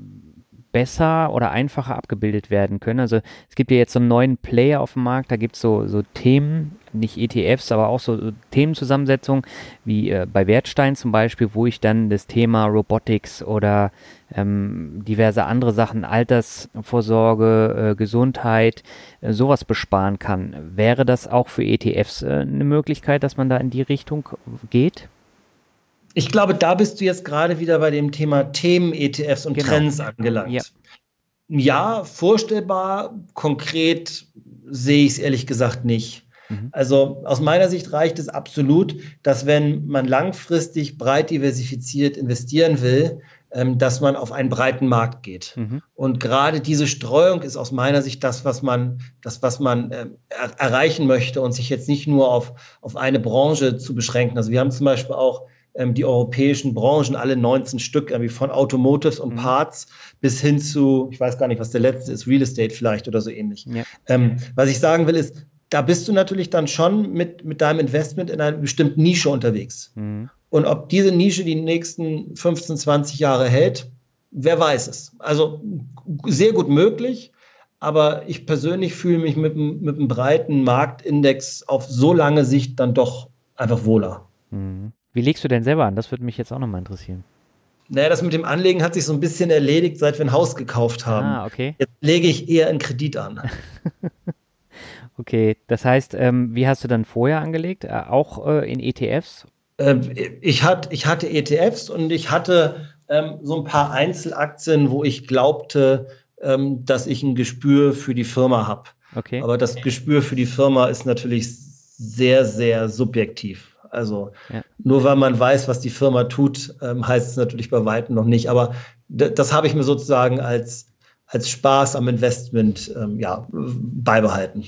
besser oder einfacher abgebildet werden können. Also es gibt ja jetzt so einen neuen Player auf dem Markt, da gibt es so, so Themen, nicht ETFs, aber auch so Themenzusammensetzungen, wie äh, bei Wertstein zum Beispiel, wo ich dann das Thema Robotics oder ähm, diverse andere Sachen, Altersvorsorge, äh, Gesundheit, äh, sowas besparen kann. Wäre das auch für ETFs äh, eine Möglichkeit, dass man da in die Richtung geht? Ich glaube, da bist du jetzt gerade wieder bei dem Thema Themen-ETFs und genau. Trends angelangt. Ja. ja, vorstellbar, konkret sehe ich es ehrlich gesagt nicht. Mhm. Also aus meiner Sicht reicht es absolut, dass wenn man langfristig breit diversifiziert investieren will, ähm, dass man auf einen breiten Markt geht. Mhm. Und gerade diese Streuung ist aus meiner Sicht das, was man, das, was man äh, er erreichen möchte und sich jetzt nicht nur auf, auf eine Branche zu beschränken. Also wir haben zum Beispiel auch ähm, die europäischen Branchen, alle 19 Stück, irgendwie von Automotives und mhm. Parts bis hin zu, ich weiß gar nicht, was der letzte ist, Real Estate vielleicht oder so ähnlich. Ja. Ähm, was ich sagen will, ist, da bist du natürlich dann schon mit, mit deinem Investment in einer bestimmten Nische unterwegs. Mhm. Und ob diese Nische die nächsten 15, 20 Jahre hält, wer weiß es. Also sehr gut möglich, aber ich persönlich fühle mich mit, mit einem breiten Marktindex auf so lange Sicht dann doch einfach wohler. Mhm. Wie legst du denn selber an? Das würde mich jetzt auch nochmal interessieren. Naja, das mit dem Anlegen hat sich so ein bisschen erledigt, seit wir ein Haus gekauft haben. Ah, okay. Jetzt lege ich eher einen Kredit an. okay, das heißt, ähm, wie hast du dann vorher angelegt? Äh, auch äh, in ETFs? Ähm, ich, hat, ich hatte ETFs und ich hatte ähm, so ein paar Einzelaktien, wo ich glaubte, ähm, dass ich ein Gespür für die Firma habe. Okay. Aber das Gespür für die Firma ist natürlich sehr, sehr subjektiv. Also ja. nur weil man weiß, was die Firma tut, ähm, heißt es natürlich bei weitem noch nicht. Aber das habe ich mir sozusagen als, als Spaß am Investment ähm, ja, beibehalten.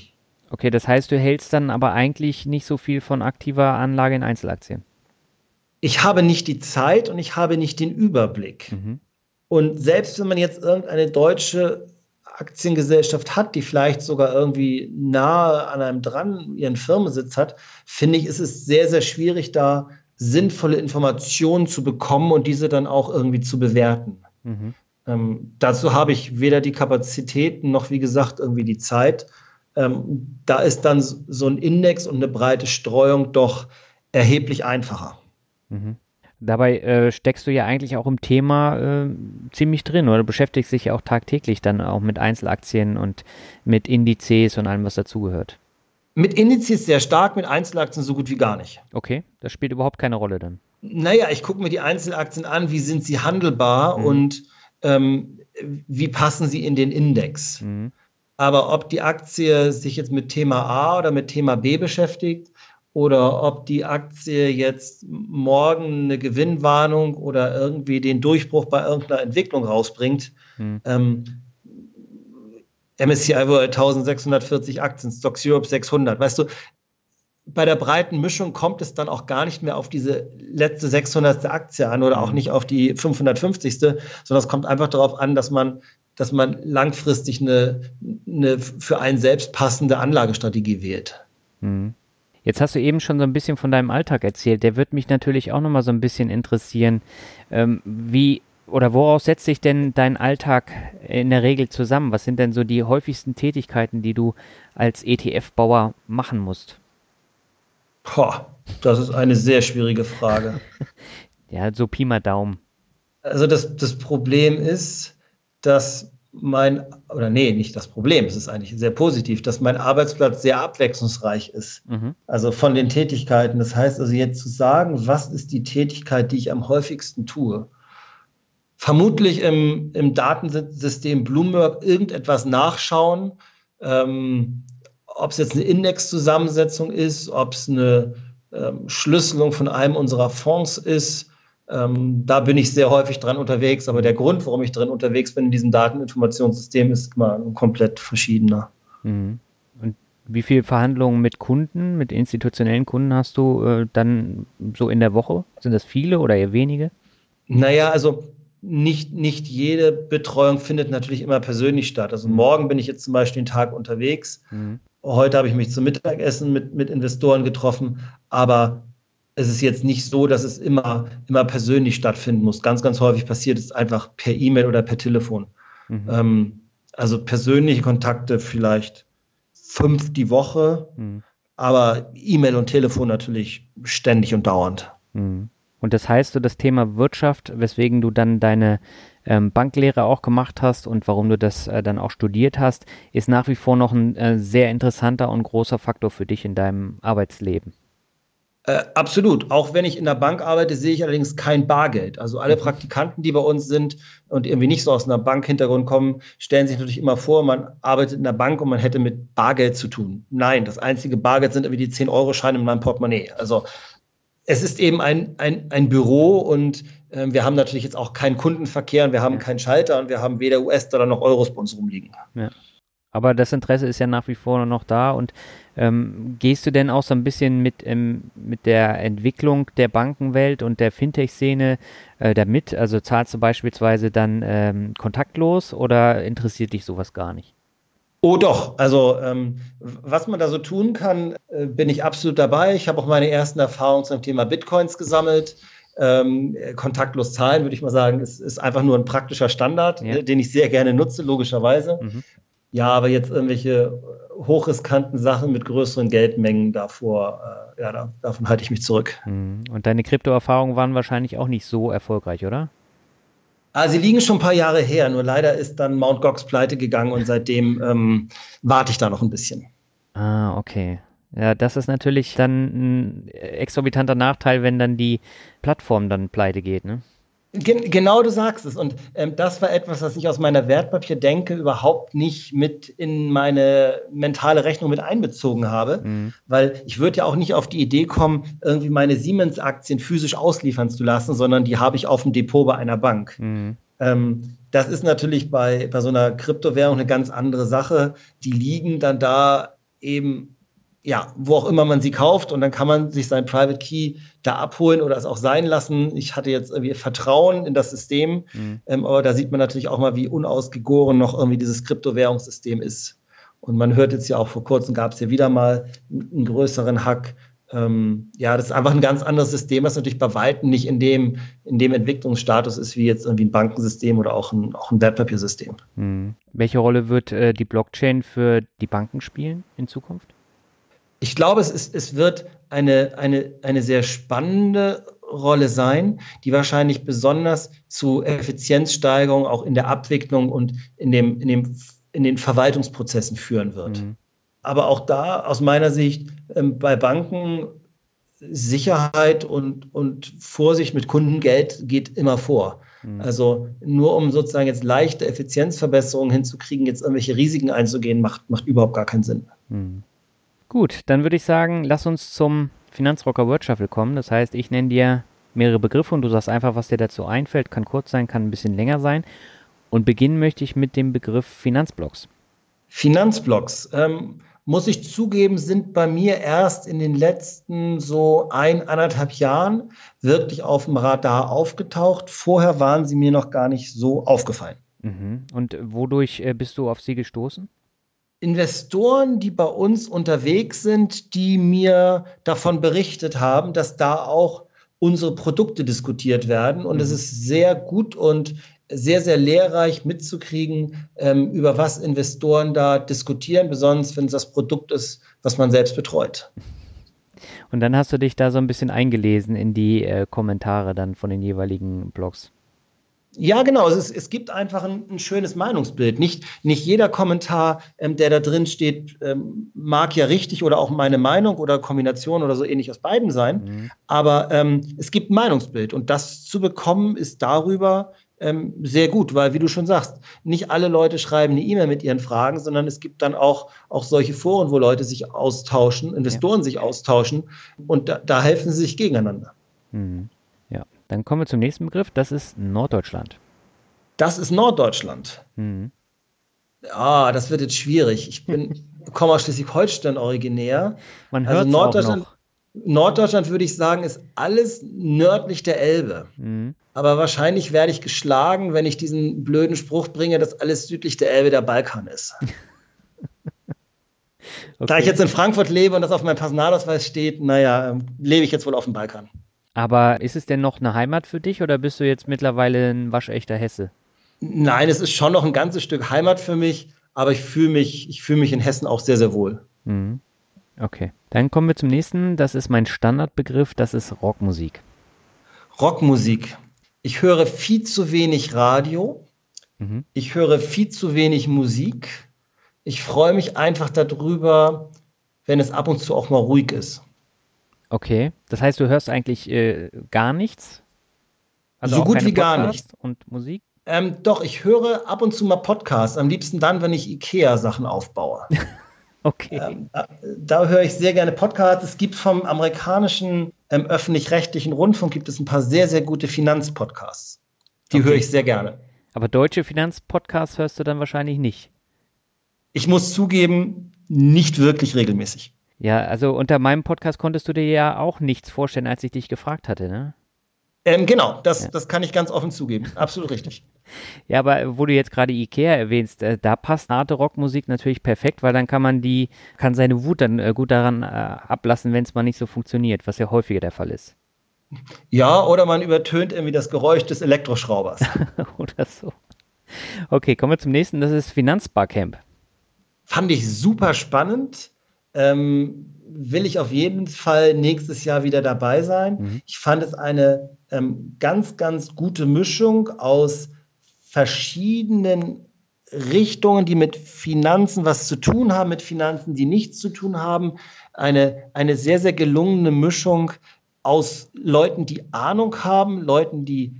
Okay, das heißt, du hältst dann aber eigentlich nicht so viel von aktiver Anlage in Einzelaktien. Ich habe nicht die Zeit und ich habe nicht den Überblick. Mhm. Und selbst wenn man jetzt irgendeine deutsche Aktiengesellschaft hat, die vielleicht sogar irgendwie nahe an einem dran ihren Firmensitz hat, finde ich, ist es sehr, sehr schwierig, da sinnvolle Informationen zu bekommen und diese dann auch irgendwie zu bewerten. Mhm. Ähm, dazu habe ich weder die Kapazitäten noch, wie gesagt, irgendwie die Zeit. Ähm, da ist dann so ein Index und eine breite Streuung doch erheblich einfacher. Mhm. Dabei äh, steckst du ja eigentlich auch im Thema äh, ziemlich drin oder du beschäftigst dich ja auch tagtäglich dann auch mit Einzelaktien und mit Indizes und allem, was dazugehört. Mit Indizes sehr stark, mit Einzelaktien so gut wie gar nicht. Okay, das spielt überhaupt keine Rolle dann. Naja, ich gucke mir die Einzelaktien an, wie sind sie handelbar mhm. und ähm, wie passen sie in den Index. Mhm. Aber ob die Aktie sich jetzt mit Thema A oder mit Thema B beschäftigt, oder ob die Aktie jetzt morgen eine Gewinnwarnung oder irgendwie den Durchbruch bei irgendeiner Entwicklung rausbringt. Hm. Ähm, MSCI World 1640 Aktien, Stocks Europe 600. Weißt du, bei der breiten Mischung kommt es dann auch gar nicht mehr auf diese letzte 600. Aktie an oder auch hm. nicht auf die 550. sondern es kommt einfach darauf an, dass man, dass man langfristig eine, eine für einen selbst passende Anlagestrategie wählt. Mhm. Jetzt hast du eben schon so ein bisschen von deinem Alltag erzählt. Der wird mich natürlich auch nochmal so ein bisschen interessieren. Ähm, wie oder woraus setzt sich denn dein Alltag in der Regel zusammen? Was sind denn so die häufigsten Tätigkeiten, die du als ETF-Bauer machen musst? Boah, das ist eine sehr schwierige Frage. ja, so Pi mal Daumen. Also das, das Problem ist, dass mein, oder nee, nicht das Problem, es ist eigentlich sehr positiv, dass mein Arbeitsplatz sehr abwechslungsreich ist. Mhm. Also von den Tätigkeiten. Das heißt also jetzt zu sagen, was ist die Tätigkeit, die ich am häufigsten tue? Vermutlich im, im Datensystem Bloomberg irgendetwas nachschauen, ähm, ob es jetzt eine Indexzusammensetzung ist, ob es eine ähm, Schlüsselung von einem unserer Fonds ist, Ähm, da bin ich sehr häufig dran unterwegs, aber der Grund, warum ich dran unterwegs bin in diesem Dateninformationssystem, ist mal ein komplett verschiedener. Mhm. Und wie viele Verhandlungen mit Kunden, mit institutionellen Kunden hast du äh, dann so in der Woche? Sind das viele oder eher wenige? Naja, also nicht, nicht jede Betreuung findet natürlich immer persönlich statt. Also morgen bin ich jetzt zum Beispiel einen Tag unterwegs. Mhm. Heute habe ich mich zum Mittagessen mit, mit Investoren getroffen, aber es ist jetzt nicht so, dass es immer, immer persönlich stattfinden muss. Ganz, ganz häufig passiert es einfach per E-Mail oder per Telefon. Mhm. Ähm, also persönliche Kontakte vielleicht fünf die Woche, mhm. aber E-Mail und Telefon natürlich ständig und dauernd. Mhm. Und das heißt, so das Thema Wirtschaft, weswegen du dann deine ähm, Banklehre auch gemacht hast und warum du das äh, dann auch studiert hast, ist nach wie vor noch ein äh, sehr interessanter und großer Faktor für dich in deinem Arbeitsleben. Äh, absolut. Auch wenn ich in der Bank arbeite, sehe ich allerdings kein Bargeld. Also alle mhm. Praktikanten, die bei uns sind und irgendwie nicht so aus einer Bankhintergrund kommen, stellen sich natürlich immer vor, man arbeitet in der Bank und man hätte mit Bargeld zu tun. Nein, das einzige Bargeld sind irgendwie die 10-Euro-Scheine in meinem Portemonnaie. Also es ist eben ein, ein, ein Büro und äh, wir haben natürlich jetzt auch keinen Kundenverkehr und wir haben keinen Schalter und wir haben weder US-Dollar noch Euros bei uns rumliegen. Ja. Aber das Interesse ist ja nach wie vor noch da. Und ähm, gehst du denn auch so ein bisschen mit, ähm, mit der Entwicklung der Bankenwelt und der Fintech-Szene äh, damit? Also zahlst du beispielsweise dann ähm, kontaktlos oder interessiert dich sowas gar nicht? Oh doch, also ähm, was man da so tun kann, äh, bin ich absolut dabei. Ich habe auch meine ersten Erfahrungen zum Thema Bitcoins gesammelt. Ähm, kontaktlos zahlen, würde ich mal sagen, ist, ist einfach nur ein praktischer Standard, ja. den ich sehr gerne nutze, logischerweise. Mhm. Ja, aber jetzt irgendwelche hochriskanten Sachen mit größeren Geldmengen davor, äh, ja, da, davon halte ich mich zurück. Mhm. Und deine Kryptoerfahrungen waren wahrscheinlich auch nicht so erfolgreich, oder? Ah, sie liegen schon ein paar Jahre her, nur leider ist dann Mount Gox pleite gegangen und seitdem ähm, warte ich da noch ein bisschen. Ah, okay. Ja, das ist natürlich dann ein exorbitanter Nachteil, wenn dann die Plattform dann pleite geht, ne? Gen genau, du sagst es. Und ähm, das war etwas, was ich aus meiner Wertpapierdenke überhaupt nicht mit in meine mentale Rechnung mit einbezogen habe. Mhm. Weil ich würde ja auch nicht auf die Idee kommen, irgendwie meine Siemens-Aktien physisch ausliefern zu lassen, sondern die habe ich auf dem Depot bei einer Bank. Mhm. Ähm, das ist natürlich bei, bei so einer Kryptowährung eine ganz andere Sache. Die liegen dann da eben ja, wo auch immer man sie kauft und dann kann man sich sein Private Key da abholen oder es auch sein lassen. Ich hatte jetzt irgendwie Vertrauen in das System, mhm. ähm, aber da sieht man natürlich auch mal, wie unausgegoren noch irgendwie dieses Kryptowährungssystem ist. Und man hört jetzt ja auch vor kurzem gab es ja wieder mal einen größeren Hack. Ähm, ja, das ist einfach ein ganz anderes System, was natürlich bei Weitem nicht in dem, in dem Entwicklungsstatus ist, wie jetzt irgendwie ein Bankensystem oder auch ein, auch ein Wertpapiersystem. Mhm. Welche Rolle wird äh, die Blockchain für die Banken spielen in Zukunft? Ich glaube, es, ist, es wird eine, eine, eine sehr spannende Rolle sein, die wahrscheinlich besonders zu Effizienzsteigerung auch in der Abwicklung und in, dem, in, dem, in den Verwaltungsprozessen führen wird. Mhm. Aber auch da aus meiner Sicht ähm, bei Banken Sicherheit und, und Vorsicht mit Kundengeld geht immer vor. Mhm. Also nur um sozusagen jetzt leichte Effizienzverbesserungen hinzukriegen, jetzt irgendwelche Risiken einzugehen, macht, macht überhaupt gar keinen Sinn. Mhm. Gut, dann würde ich sagen, lass uns zum Finanzrocker Word Shuffle kommen. Das heißt, ich nenne dir mehrere Begriffe und du sagst einfach, was dir dazu einfällt. Kann kurz sein, kann ein bisschen länger sein. Und beginnen möchte ich mit dem Begriff Finanzblocks. Finanzblocks, ähm, muss ich zugeben, sind bei mir erst in den letzten so ein, anderthalb Jahren wirklich auf dem Radar aufgetaucht. Vorher waren sie mir noch gar nicht so aufgefallen. Mhm. Und wodurch äh, bist du auf sie gestoßen? Investoren, die bei uns unterwegs sind, die mir davon berichtet haben, dass da auch unsere Produkte diskutiert werden. Und mhm. es ist sehr gut und sehr, sehr lehrreich mitzukriegen, ähm, über was Investoren da diskutieren, besonders wenn es das Produkt ist, was man selbst betreut. Und dann hast du dich da so ein bisschen eingelesen in die äh, Kommentare dann von den jeweiligen Blogs. Ja, genau. Es, ist, es gibt einfach ein, ein, schönes Meinungsbild. Nicht, nicht jeder Kommentar, ähm, der da drin steht, ähm, mag ja richtig oder auch meine Meinung oder Kombination oder so ähnlich aus beiden sein. Mhm. Aber ähm, es gibt ein Meinungsbild. Und das zu bekommen, ist darüber ähm, sehr gut, weil, wie du schon sagst, nicht alle Leute schreiben eine E-Mail mit ihren Fragen, sondern es gibt dann auch, auch solche Foren, wo Leute sich austauschen, Investoren ja. sich austauschen und da, da helfen sie sich gegeneinander. Mhm. Dann kommen wir zum nächsten Begriff, das ist Norddeutschland. Das ist Norddeutschland. Mhm. Ah, das wird jetzt schwierig. Ich bin, komme aus Schleswig-Holstein originär. Man hört also Norddeutschland, auch noch. Norddeutschland würde ich sagen, ist alles nördlich der Elbe. Mhm. Aber wahrscheinlich werde ich geschlagen, wenn ich diesen blöden Spruch bringe, dass alles südlich der Elbe der Balkan ist. okay. Da ich jetzt in Frankfurt lebe und das auf meinem Personalausweis steht, naja, lebe ich jetzt wohl auf dem Balkan. Aber ist es denn noch eine Heimat für dich oder bist du jetzt mittlerweile ein waschechter Hesse? Nein, es ist schon noch ein ganzes Stück Heimat für mich, aber ich fühle mich, ich fühle mich in Hessen auch sehr, sehr wohl. Mhm. Okay. Dann kommen wir zum nächsten. Das ist mein Standardbegriff. Das ist Rockmusik. Rockmusik. Ich höre viel zu wenig Radio. Mhm. Ich höre viel zu wenig Musik. Ich freue mich einfach darüber, wenn es ab und zu auch mal ruhig ist. Okay. Das heißt, du hörst eigentlich äh, gar nichts? Also so gut wie gar nichts. Und Musik? Ähm, doch, ich höre ab und zu mal Podcasts. Am liebsten dann, wenn ich IKEA-Sachen aufbaue. okay. Ähm, da, da, höre ich sehr gerne Podcasts. Es gibt vom amerikanischen ähm, öffentlich-rechtlichen Rundfunk gibt es ein paar sehr, sehr gute Finanzpodcasts. Die okay. höre ich sehr gerne. Aber deutsche Finanzpodcasts hörst du dann wahrscheinlich nicht. Ich muss zugeben, nicht wirklich regelmäßig. Ja, also unter meinem Podcast konntest du dir ja auch nichts vorstellen, als ich dich gefragt hatte, ne? Ähm, genau, das, ja. das kann ich ganz offen zugeben. Absolut richtig. Ja, aber wo du jetzt gerade Ikea erwähnst, äh, da passt harte Rockmusik natürlich perfekt, weil dann kann man die, kann seine Wut dann äh, gut daran äh, ablassen, wenn es mal nicht so funktioniert, was ja häufiger der Fall ist. Ja, oder man übertönt irgendwie das Geräusch des Elektroschraubers. oder so. Okay, kommen wir zum nächsten, das ist Finanzbarcamp. Fand ich super spannend. Ähm, will ich auf jeden Fall nächstes Jahr wieder dabei sein. Mhm. Ich fand es eine ähm, ganz, ganz gute Mischung aus verschiedenen Richtungen, die mit Finanzen was zu tun haben, mit Finanzen, die nichts zu tun haben. Eine, eine sehr, sehr gelungene Mischung aus Leuten, die Ahnung haben, Leuten, die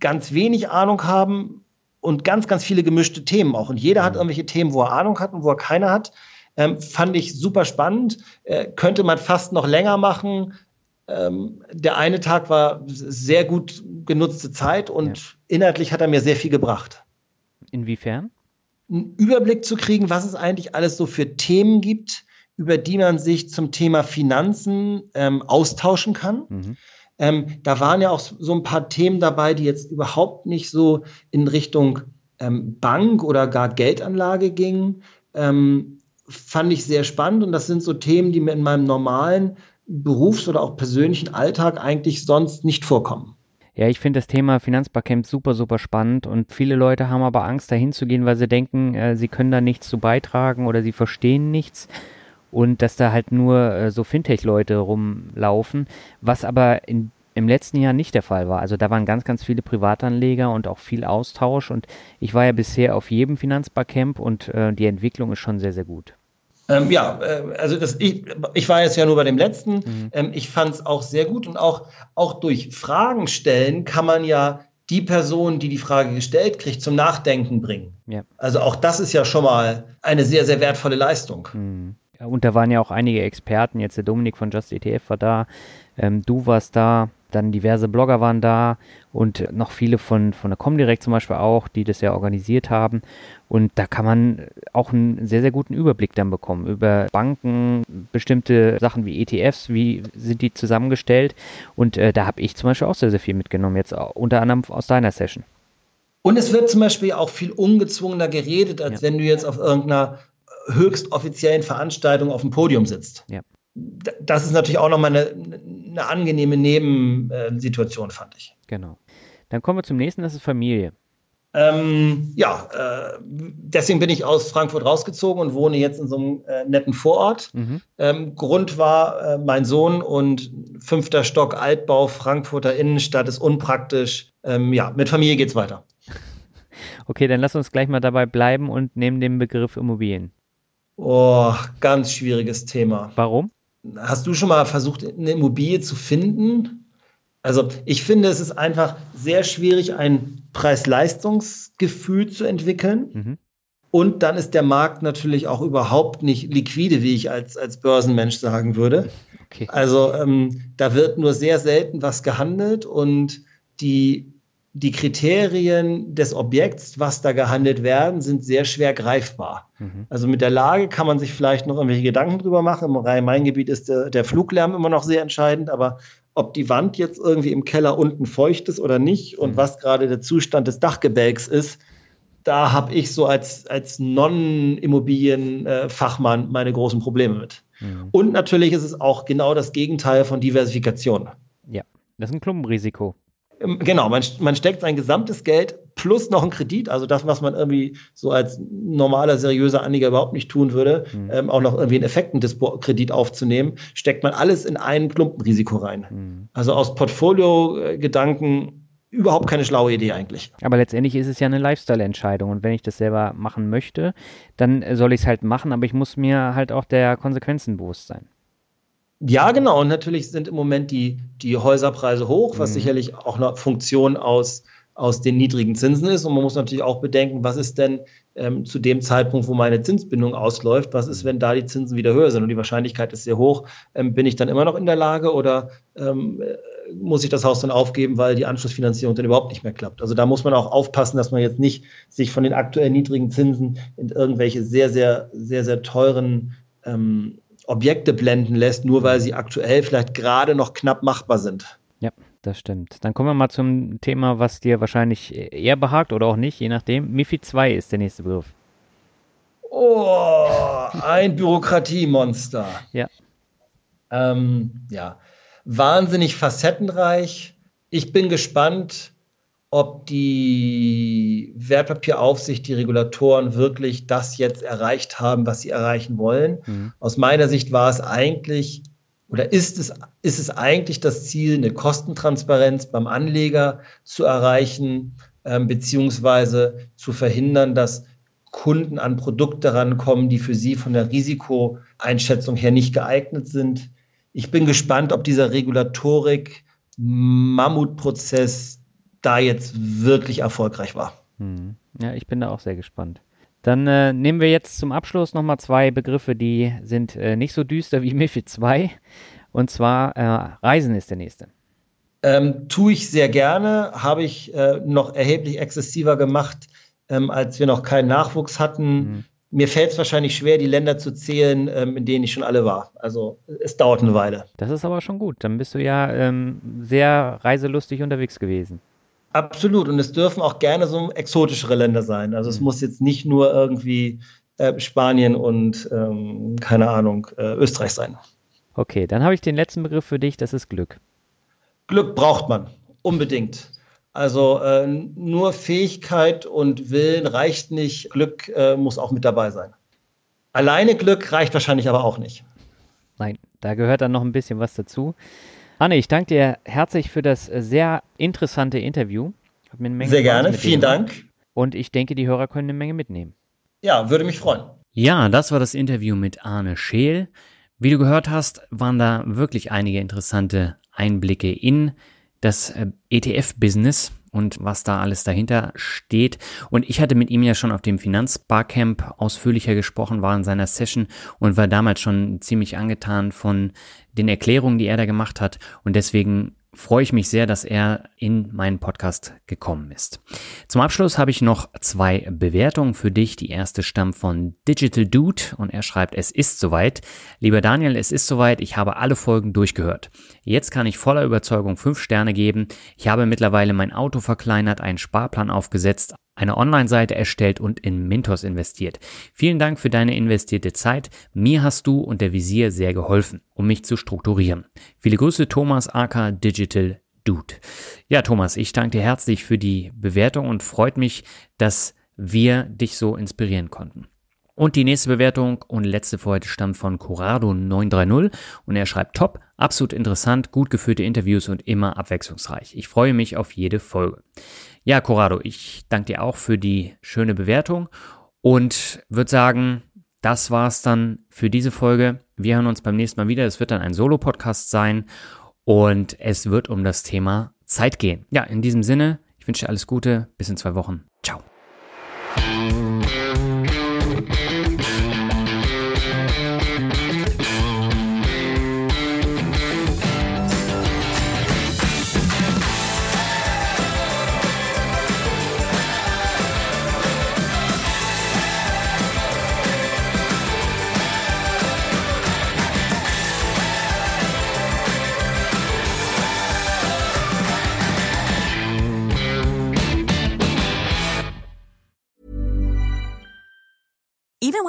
ganz wenig Ahnung haben und ganz, ganz viele gemischte Themen auch. Und jeder hat mhm. irgendwelche Themen, wo er Ahnung hat und wo er keine hat. Ähm, fand ich super spannend. Äh, könnte man fast noch länger machen. Ähm, der eine Tag war sehr gut genutzte Zeit und ja. inhaltlich hat er mir sehr viel gebracht. Inwiefern? Einen Überblick zu kriegen, was es eigentlich alles so für Themen gibt, über die man sich zum Thema Finanzen ähm, austauschen kann. Mhm. Ähm, da waren ja auch so ein paar Themen dabei, die jetzt überhaupt nicht so in Richtung ähm, Bank oder gar Geldanlage gingen. Ähm, fand ich sehr spannend und das sind so Themen, die mir in meinem normalen Berufs- oder auch persönlichen Alltag eigentlich sonst nicht vorkommen. Ja, ich finde das Thema Finanzbarcamp super, super spannend und viele Leute haben aber Angst, dahin zu gehen, weil sie denken, äh, sie können da nichts zu beitragen oder sie verstehen nichts und dass da halt nur äh, so Fintech-Leute rumlaufen, was aber in, im letzten Jahr nicht der Fall war. Also da waren ganz, ganz viele Privatanleger und auch viel Austausch und ich war ja bisher auf jedem Finanzbarcamp und äh, die Entwicklung ist schon sehr, sehr gut. Ähm, ja, äh, also das, ich, ich war jetzt ja nur bei dem letzten. Mhm. Ähm, ich fand es auch sehr gut und auch, auch durch Fragen stellen kann man ja die Person, die die Frage gestellt kriegt, zum Nachdenken bringen. Ja. Also auch das ist ja schon mal eine sehr, sehr wertvolle Leistung. Mhm. Und da waren ja auch einige Experten, jetzt der Dominik von Just ETF war da, ähm, du warst da, dann diverse Blogger waren da und noch viele von, von der Comdirect zum Beispiel auch, die das ja organisiert haben. Und da kann man auch einen sehr, sehr guten Überblick dann bekommen über Banken, bestimmte Sachen wie ETFs, wie sind die zusammengestellt. Und äh, da habe ich zum Beispiel auch sehr, sehr viel mitgenommen, jetzt unter anderem aus deiner Session. Und es wird zum Beispiel auch viel ungezwungener geredet, als ja. wenn du jetzt auf irgendeiner höchst offiziellen Veranstaltung auf dem Podium sitzt. Ja das ist natürlich auch nochmal eine, eine angenehme Nebensituation, fand ich. Genau. Dann kommen wir zum nächsten, das ist Familie. Ähm, ja, äh, deswegen bin ich aus Frankfurt rausgezogen und wohne jetzt in so einem äh, netten Vorort. Mhm. Ähm, Grund war äh, mein Sohn und fünfter Stock Altbau, Frankfurter Innenstadt ist unpraktisch. Ähm, ja, mit Familie geht's weiter. Okay, dann lass uns gleich mal dabei bleiben und nehmen den Begriff Immobilien. Oh, ganz schwieriges Thema. Warum? Hast du schon mal versucht, eine Immobilie zu finden? Also ich finde, es ist einfach sehr schwierig, ein Preis-Leistungs-Gefühl zu entwickeln. Mhm. Und dann ist der Markt natürlich auch überhaupt nicht liquide, wie ich als, als Börsenmensch sagen würde. Okay. Also ähm, da wird nur sehr selten was gehandelt und die, die Kriterien des Objekts, was da gehandelt werden, sind sehr schwer greifbar. Mhm. Also mit der Lage kann man sich vielleicht noch irgendwelche Gedanken drüber machen. Im Rhein-Main-Gebiet ist der, der Fluglärm immer noch sehr entscheidend, aber ob die Wand jetzt irgendwie im Keller unten feucht ist oder nicht und mhm. was gerade der Zustand des Dachgebälks ist, da habe ich so als, als Non-Immobilienfachmann meine großen Probleme mit. Mhm. Und natürlich ist es auch genau das Gegenteil von Diversifikation. Ja, das ist ein Klumpenrisiko. Ähm, genau, man, man steckt sein gesamtes Geld plus noch einen Kredit, also das, was man irgendwie so als normaler, seriöser Anleger überhaupt nicht tun würde, mhm. ähm, auch noch irgendwie einen Effektenkredit aufzunehmen, steckt man alles in ein Klumpenrisiko rein. Mhm. Also aus Portfolio-Gedanken überhaupt keine schlaue Idee eigentlich. Aber letztendlich ist es ja eine Lifestyle-Entscheidung und wenn ich das selber machen möchte, dann soll ich es halt machen, aber ich muss mir halt auch der Konsequenzen bewusst sein. Ja, genau. Und natürlich sind im Moment die, die Häuserpreise hoch, was mhm. sicherlich auch eine Funktion aus, aus den niedrigen Zinsen ist. Und man muss natürlich auch bedenken, was ist denn ähm, zu dem Zeitpunkt, wo meine Zinsbindung ausläuft, was ist, wenn da die Zinsen wieder höher sind? Und die Wahrscheinlichkeit ist sehr hoch. Ähm, bin ich dann immer noch in der Lage oder ähm, muss ich das Haus dann aufgeben, weil die Anschlussfinanzierung dann überhaupt nicht mehr klappt. Also da muss man auch aufpassen, dass man jetzt nicht sich von den aktuell niedrigen Zinsen in irgendwelche sehr, sehr, sehr, sehr teuren ähm, Objekte blenden lässt, nur weil sie aktuell vielleicht gerade noch knapp machbar sind. Ja, das stimmt. Dann kommen wir mal zum Thema, was dir wahrscheinlich eher behagt oder auch nicht, je nachdem. MIFID 2 ist der nächste Begriff. Oh, ein Bürokratiemonster. Ja. Ähm, ja, wahnsinnig facettenreich. Ich bin gespannt, ob die Wertpapieraufsicht, die Regulatoren wirklich das jetzt erreicht haben, was sie erreichen wollen. Mhm. Aus meiner Sicht war es eigentlich oder ist es, ist es eigentlich das Ziel, eine Kostentransparenz beim Anleger zu erreichen, ähm, beziehungsweise zu verhindern, dass Kunden an Produkte rankommen, die für sie von der Risikoeinschätzung her nicht geeignet sind ich bin gespannt, ob dieser Regulatorik Mammutprozess da jetzt wirklich erfolgreich war. Hm. Ja, ich bin da auch sehr gespannt. Dann äh, nehmen wir jetzt zum Abschluss nochmal zwei Begriffe, die sind äh, nicht so düster wie MIFID 2. Und zwar äh, Reisen ist der nächste. Ähm, tue ich sehr gerne, habe ich äh, noch erheblich exzessiver gemacht, ähm, als wir noch keinen Nachwuchs hatten. Mhm mir fällt es wahrscheinlich schwer, die Länder zu zählen, ähm, in denen ich schon alle war. Also es dauert eine Weile. Das ist aber schon gut. Dann bist du ja ähm, sehr reiselustig unterwegs gewesen. Absolut. Und es dürfen auch gerne so exotischere Länder sein. Also mhm. es muss jetzt nicht nur irgendwie äh, Spanien und ähm, keine Ahnung, äh, Österreich sein. Okay, dann habe ich den letzten Begriff für dich, das ist Glück. Glück braucht man, unbedingt. Also äh, nur Fähigkeit und Willen reicht nicht. Glück äh, muss auch mit dabei sein. Alleine Glück reicht wahrscheinlich aber auch nicht. Nein, da gehört dann noch ein bisschen was dazu. Anne, ich danke dir herzlich für das äh, sehr interessante Interview. sehr gerne, vielen Dank. Und ich denke, die Hörer können eine Menge mitnehmen. Ja, würde mich freuen. Ja, das war das Interview mit Arne Scheel. Wie du gehört hast, waren da wirklich einige interessante Einblicke in das äh, ETF-Business und was da alles dahinter steht. Und ich hatte mit ihm ja schon auf dem Finanzbarcamp ausführlicher gesprochen, war in seiner Session und war damals schon ziemlich angetan von den Erklärungen, die er da gemacht hat. Und deswegen freue ich mich sehr, dass er in meinen Podcast gekommen ist. Zum Abschluss habe ich noch zwei Bewertungen für dich. Die erste stammt von Digital Dude und er schreibt, es ist soweit. Lieber Daniel, es ist soweit. Ich habe alle Folgen durchgehört. Jetzt kann ich voller Überzeugung fünf Sterne geben. Ich habe mittlerweile mein Auto verkleinert, einen Sparplan aufgesetzt, eine Online-Seite erstellt und in Mintos investiert. Vielen Dank für deine investierte Zeit. Mir hast du und der Visier sehr geholfen, um mich zu strukturieren. Viele Grüße, Thomas AK Digital Dude. Ja, Thomas, ich danke dir herzlich für die Bewertung und freut mich, dass wir dich so inspirieren konnten. Und die nächste Bewertung und letzte für heute stammt von Corrado930 und er schreibt top, absolut interessant, gut geführte Interviews und immer abwechslungsreich. Ich freue mich auf jede Folge. Ja, Corrado, ich danke dir auch für die schöne Bewertung und würde sagen, das war's dann für diese Folge. Wir hören uns beim nächsten Mal wieder. Es wird dann ein Solo-Podcast sein und es wird um das Thema Zeit gehen. Ja, in diesem Sinne, ich wünsche dir alles Gute. Bis in zwei Wochen. Ciao.